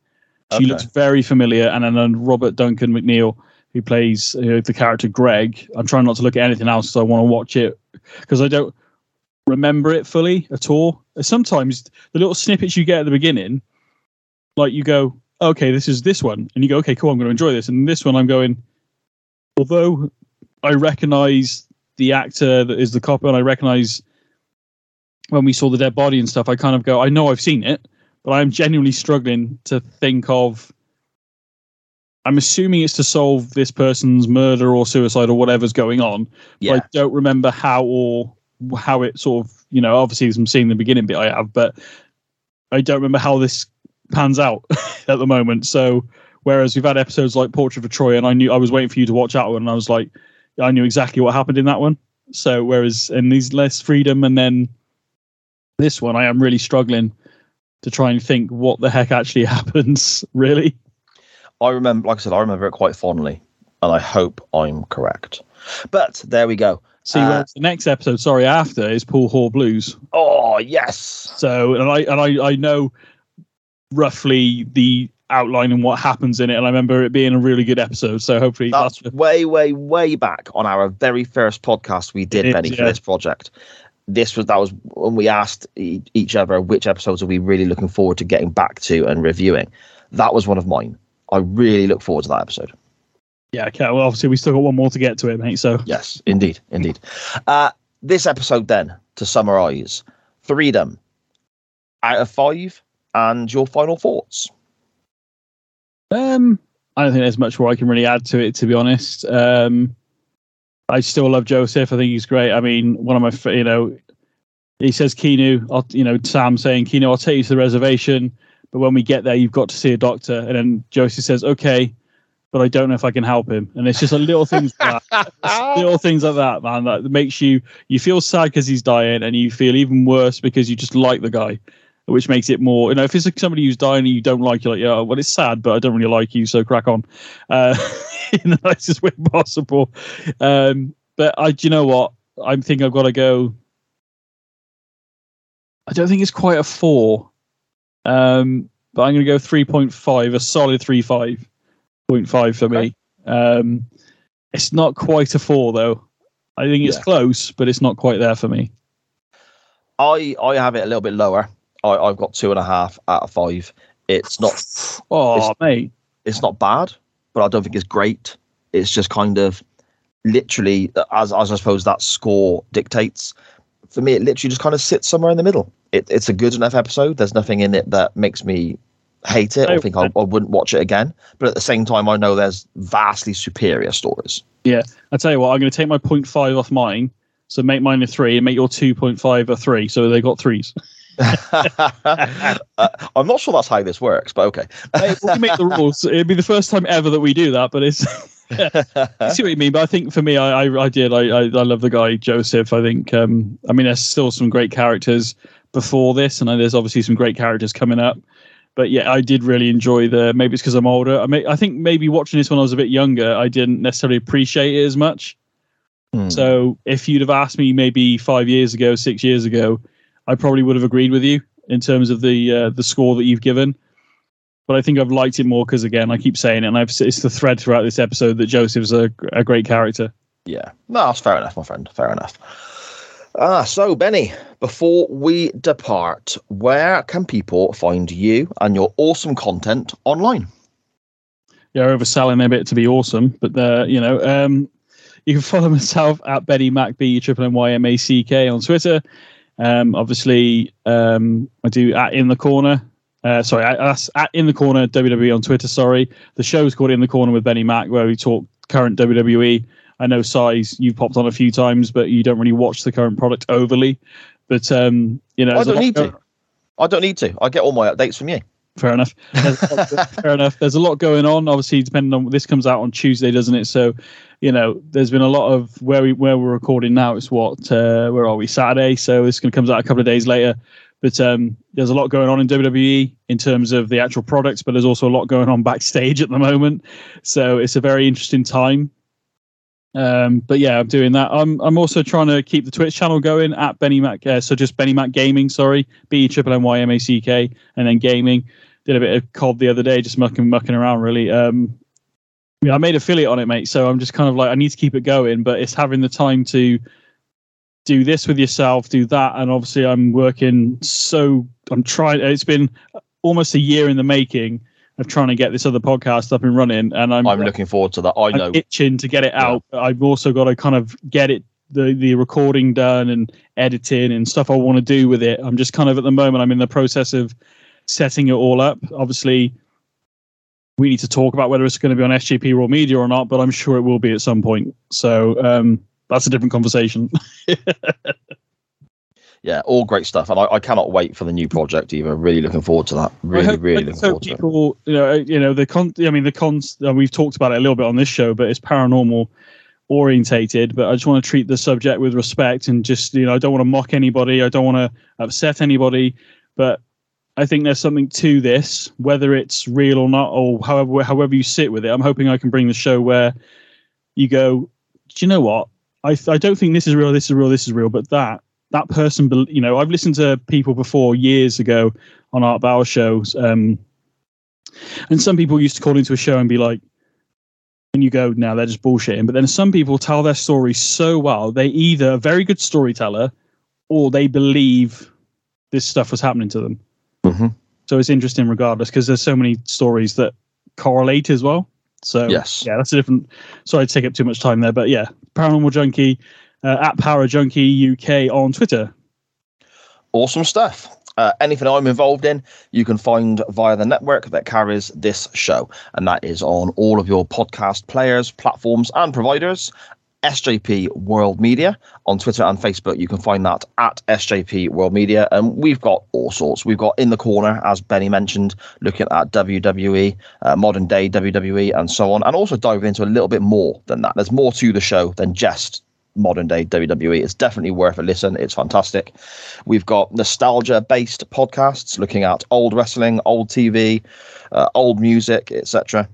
[SPEAKER 2] She
[SPEAKER 1] Okay.
[SPEAKER 2] looks very familiar. And then Robert Duncan McNeill, who plays uh, the character Greg. I'm trying not to look at anything else because I want to watch it because I don't remember it fully at all. Sometimes the little snippets you get at the beginning, like you go, okay, this is this one, and you go, okay, cool, I'm going to enjoy this. And this one, I'm going, although I recognize the actor that is the cop, and I recognize when we saw the dead body and stuff, I kind of go, I know I've seen it, but I'm genuinely struggling to think of. I'm assuming it's to solve this person's murder or suicide or whatever's going on.
[SPEAKER 1] Yeah,
[SPEAKER 2] But I don't remember how or how it sort of, you know, obviously I'm seeing the beginning bit I have, but I don't remember how this pans out at the moment. So whereas we've had episodes like Portrait of Troy, and I knew I was waiting for you to watch that one, and I was like, I knew exactly what happened in that one. So whereas in these less freedom, and then this one, I am really struggling to try and think what the heck actually happens. Really,
[SPEAKER 1] I remember, like I said, I remember it quite fondly, and I hope I'm correct. But there we go.
[SPEAKER 2] see,
[SPEAKER 1] Uh,
[SPEAKER 2] the next episode, sorry, after is Pool Hall Blues.
[SPEAKER 1] Oh yes,
[SPEAKER 2] So, and I and I I know roughly the outline and what happens in it, and I remember it being a really good episode. So hopefully
[SPEAKER 1] that's
[SPEAKER 2] that's
[SPEAKER 1] way, way, way back on our very first podcast we did,
[SPEAKER 2] It
[SPEAKER 1] Benny, for
[SPEAKER 2] yeah.
[SPEAKER 1] this project. This was that was when we asked each other which episodes are we really looking forward to getting back to and reviewing. That was one of mine. I really look forward to that episode.
[SPEAKER 2] yeah. Okay, well, obviously we still got one more to get to it, mate. So
[SPEAKER 1] Yes, indeed, indeed. Uh, this episode, then, to summarize, freedom out of five, and your final thoughts.
[SPEAKER 2] Um, I don't think there's much more I can really add to it, to be honest. Um, I still love Joseph. I think he's great. I mean, one of my, you know, he says, I'll, you know, Sam saying, Keanu, I'll take you to the reservation, but when we get there, you've got to see a doctor. And then Joseph says, okay, but I don't know if I can help him. And it's just a little things like that. Little things like that, man, that makes you, you feel sad because he's dying and you feel even worse because you just like the guy which makes it more. You know, if it's somebody who's dying and you don't like, you're like, yeah, well, it's sad, but I don't really like you, so crack on, uh, in the nicest way possible. Um, but I, do you know what? I think I've got to go I don't think it's quite a four. Um, but I'm going to go 3.5, a solid 3.5 for me. Um, it's not quite a four though. I think it's
[SPEAKER 1] Yeah.
[SPEAKER 2] close, but it's not quite there for me.
[SPEAKER 1] I I have it a little bit lower. I, I've got two and a half out of five. It's not
[SPEAKER 2] Oh,
[SPEAKER 1] It's-
[SPEAKER 2] mate.
[SPEAKER 1] it's not bad, but I don't think it's great. It's just kind of literally as as I suppose that score dictates. For me, it literally just kind of sits somewhere in the middle. It, it's a good enough episode. There's nothing in it that makes me hate it or
[SPEAKER 2] I-
[SPEAKER 1] think I, I wouldn't watch it again. But at the same time, I know there's vastly superior stories.
[SPEAKER 2] Yeah, I tell you what, I'm going to take my 0.5 off mine. So make mine a three and make your 2.5 a three. So they got threes.
[SPEAKER 1] uh, I'm not sure that's how this works, but okay.
[SPEAKER 2] Hey, we make the rules. It'd be the first time ever that we do that, but it's. I see what you mean, but I think for me, I I, I did. I, I I love the guy Joseph. I think. Um, I mean, there's still some great characters before this, and there's obviously some great characters coming up. But yeah, I did really enjoy the. Maybe it's because I'm older. I may, I think maybe watching this when I was a bit younger, I didn't necessarily appreciate it as much.
[SPEAKER 1] Hmm.
[SPEAKER 2] So if you'd have asked me maybe five years ago, six years ago, I probably would have agreed with you in terms of the uh, the score that you've given. But I think I've liked it more because again, I keep saying it, and I've it's the thread throughout this episode that Joseph's a, a great character.
[SPEAKER 1] Yeah, no, that's fair enough, my friend. Fair enough. Ah, so Benny, before we depart, where can people find you and your awesome content online?
[SPEAKER 2] Yeah, overselling a bit to be awesome, but uh, you know, um, you can follow myself at Benny Mac B Triple M Y M A C K on Twitter. Um, obviously, um, I do at in the corner. Uh, sorry, at, that's at in the corner WWE on Twitter. Sorry, the show's called In the Corner with Benny Mac, where we talk current WWE. I know size you've popped on a few times, but you don't really watch the current product overly. But um, you know,
[SPEAKER 1] I don't need
[SPEAKER 2] going-
[SPEAKER 1] to. I don't need to. I get all my updates from you.
[SPEAKER 2] Fair enough. There's a lot- Fair enough. There's a lot going on. Obviously, depending on this comes out on Tuesday, doesn't it? So, you know, there's been a lot of where we where we're recording now. It's what uh, where are we? Saturday. So this going to comes out a couple of days later. But um, there's a lot going on in WWE in terms of the actual products, but there's also a lot going on backstage at the moment. So it's a very interesting time. Um, but yeah, I'm doing that. I'm I'm also trying to keep the Twitch channel going at Benny Mac. Uh, so just Benny Mac Gaming. Sorry, B triple M Y M A C K, and then gaming. Did a bit of COD the other day, just mucking mucking around really. Um, yeah, I made affiliate on it, mate. So I'm just kind of like I need to keep it going, but it's having the time to do this with yourself, do that, and obviously I'm working. So I'm trying. It's been almost a year in the making of trying to get this other podcast up and running, and I'm
[SPEAKER 1] I'm looking forward to that. I
[SPEAKER 2] I'm
[SPEAKER 1] know.
[SPEAKER 2] itching to get it out. But I've also got to kind of get it the the recording done and editing and stuff I want to do with it. I'm just kind of at the moment I'm in the process of setting it all up. Obviously, we need to talk about whether it's going to be on SJP World Media or not, but I'm sure it will be at some point. So um, that's a different conversation.
[SPEAKER 1] Yeah, all great stuff, and I, I cannot wait for the new project either. Really looking forward to that. Really,
[SPEAKER 2] hope-
[SPEAKER 1] really looking forward to it.
[SPEAKER 2] people, you know, you know the con. I mean, the cons. Uh, we've talked about it a little bit on this show, but it's paranormal orientated. But I just want to treat the subject with respect and just, you know, I don't want to mock anybody. I don't want to upset anybody. But I think there's something to this, whether it's real or not, or however however you sit with it. I'm hoping I can bring the show where you go. Do you know what? I I don't think this is real. This is real. This is real. But that that person, you know, I've listened to people before years ago on Art Bell shows. Um, and some people used to call into a show and be like, and you go, now they're just bullshitting. But then some people tell their story so well, they either a very good storyteller or they believe this stuff was happening to them.
[SPEAKER 1] Mhm.
[SPEAKER 2] So it's interesting regardless because there's so many stories that correlate as well. So
[SPEAKER 1] Yes.
[SPEAKER 2] yeah, that's a different. Sorry to take up too much time there, but yeah, Paranormal Junkie uh, at Power Junkie UK on Twitter.
[SPEAKER 1] Awesome stuff. Uh, anything I'm involved in, you can find via the network that carries this show, and that is on all of your podcast players, platforms, and providers. SJP World Media on Twitter and Facebook. You can find that at SJP World Media. And we've got all sorts. We've got In the Corner, as Benny mentioned, looking at WWE, uh, modern day WWE, and so on. And also diving into a little bit more than that. There's more to the show than just modern day WWE. It's definitely worth a listen. It's fantastic. We've got nostalgia based podcasts looking at old wrestling, old TV, uh, old music, etc.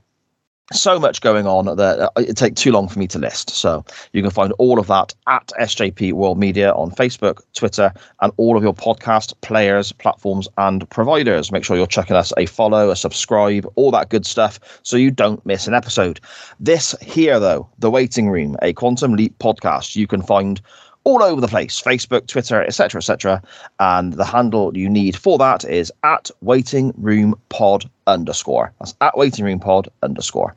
[SPEAKER 1] so much going on that uh, it take too long for me to list. So you can find all of that at SJP World Media on Facebook, Twitter, and all of your podcast players, platforms, and providers. Make sure you're checking us a follow, a subscribe, all that good stuff, so you don't miss an episode. This here, though, the Waiting Room, a Quantum Leap podcast, you can find all over the place facebook twitter etc etc and the handle you need for that is at waiting room pod underscore. That's at waiting room pod underscore.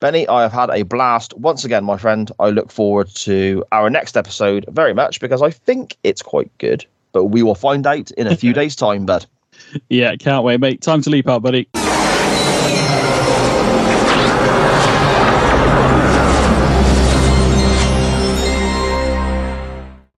[SPEAKER 1] Benny i have had a blast. Once again my friend i look forward to our next episode very much because i think it's quite good but we will find out in a few days time bud.
[SPEAKER 2] Yeah can't wait mate. Time to leap out buddy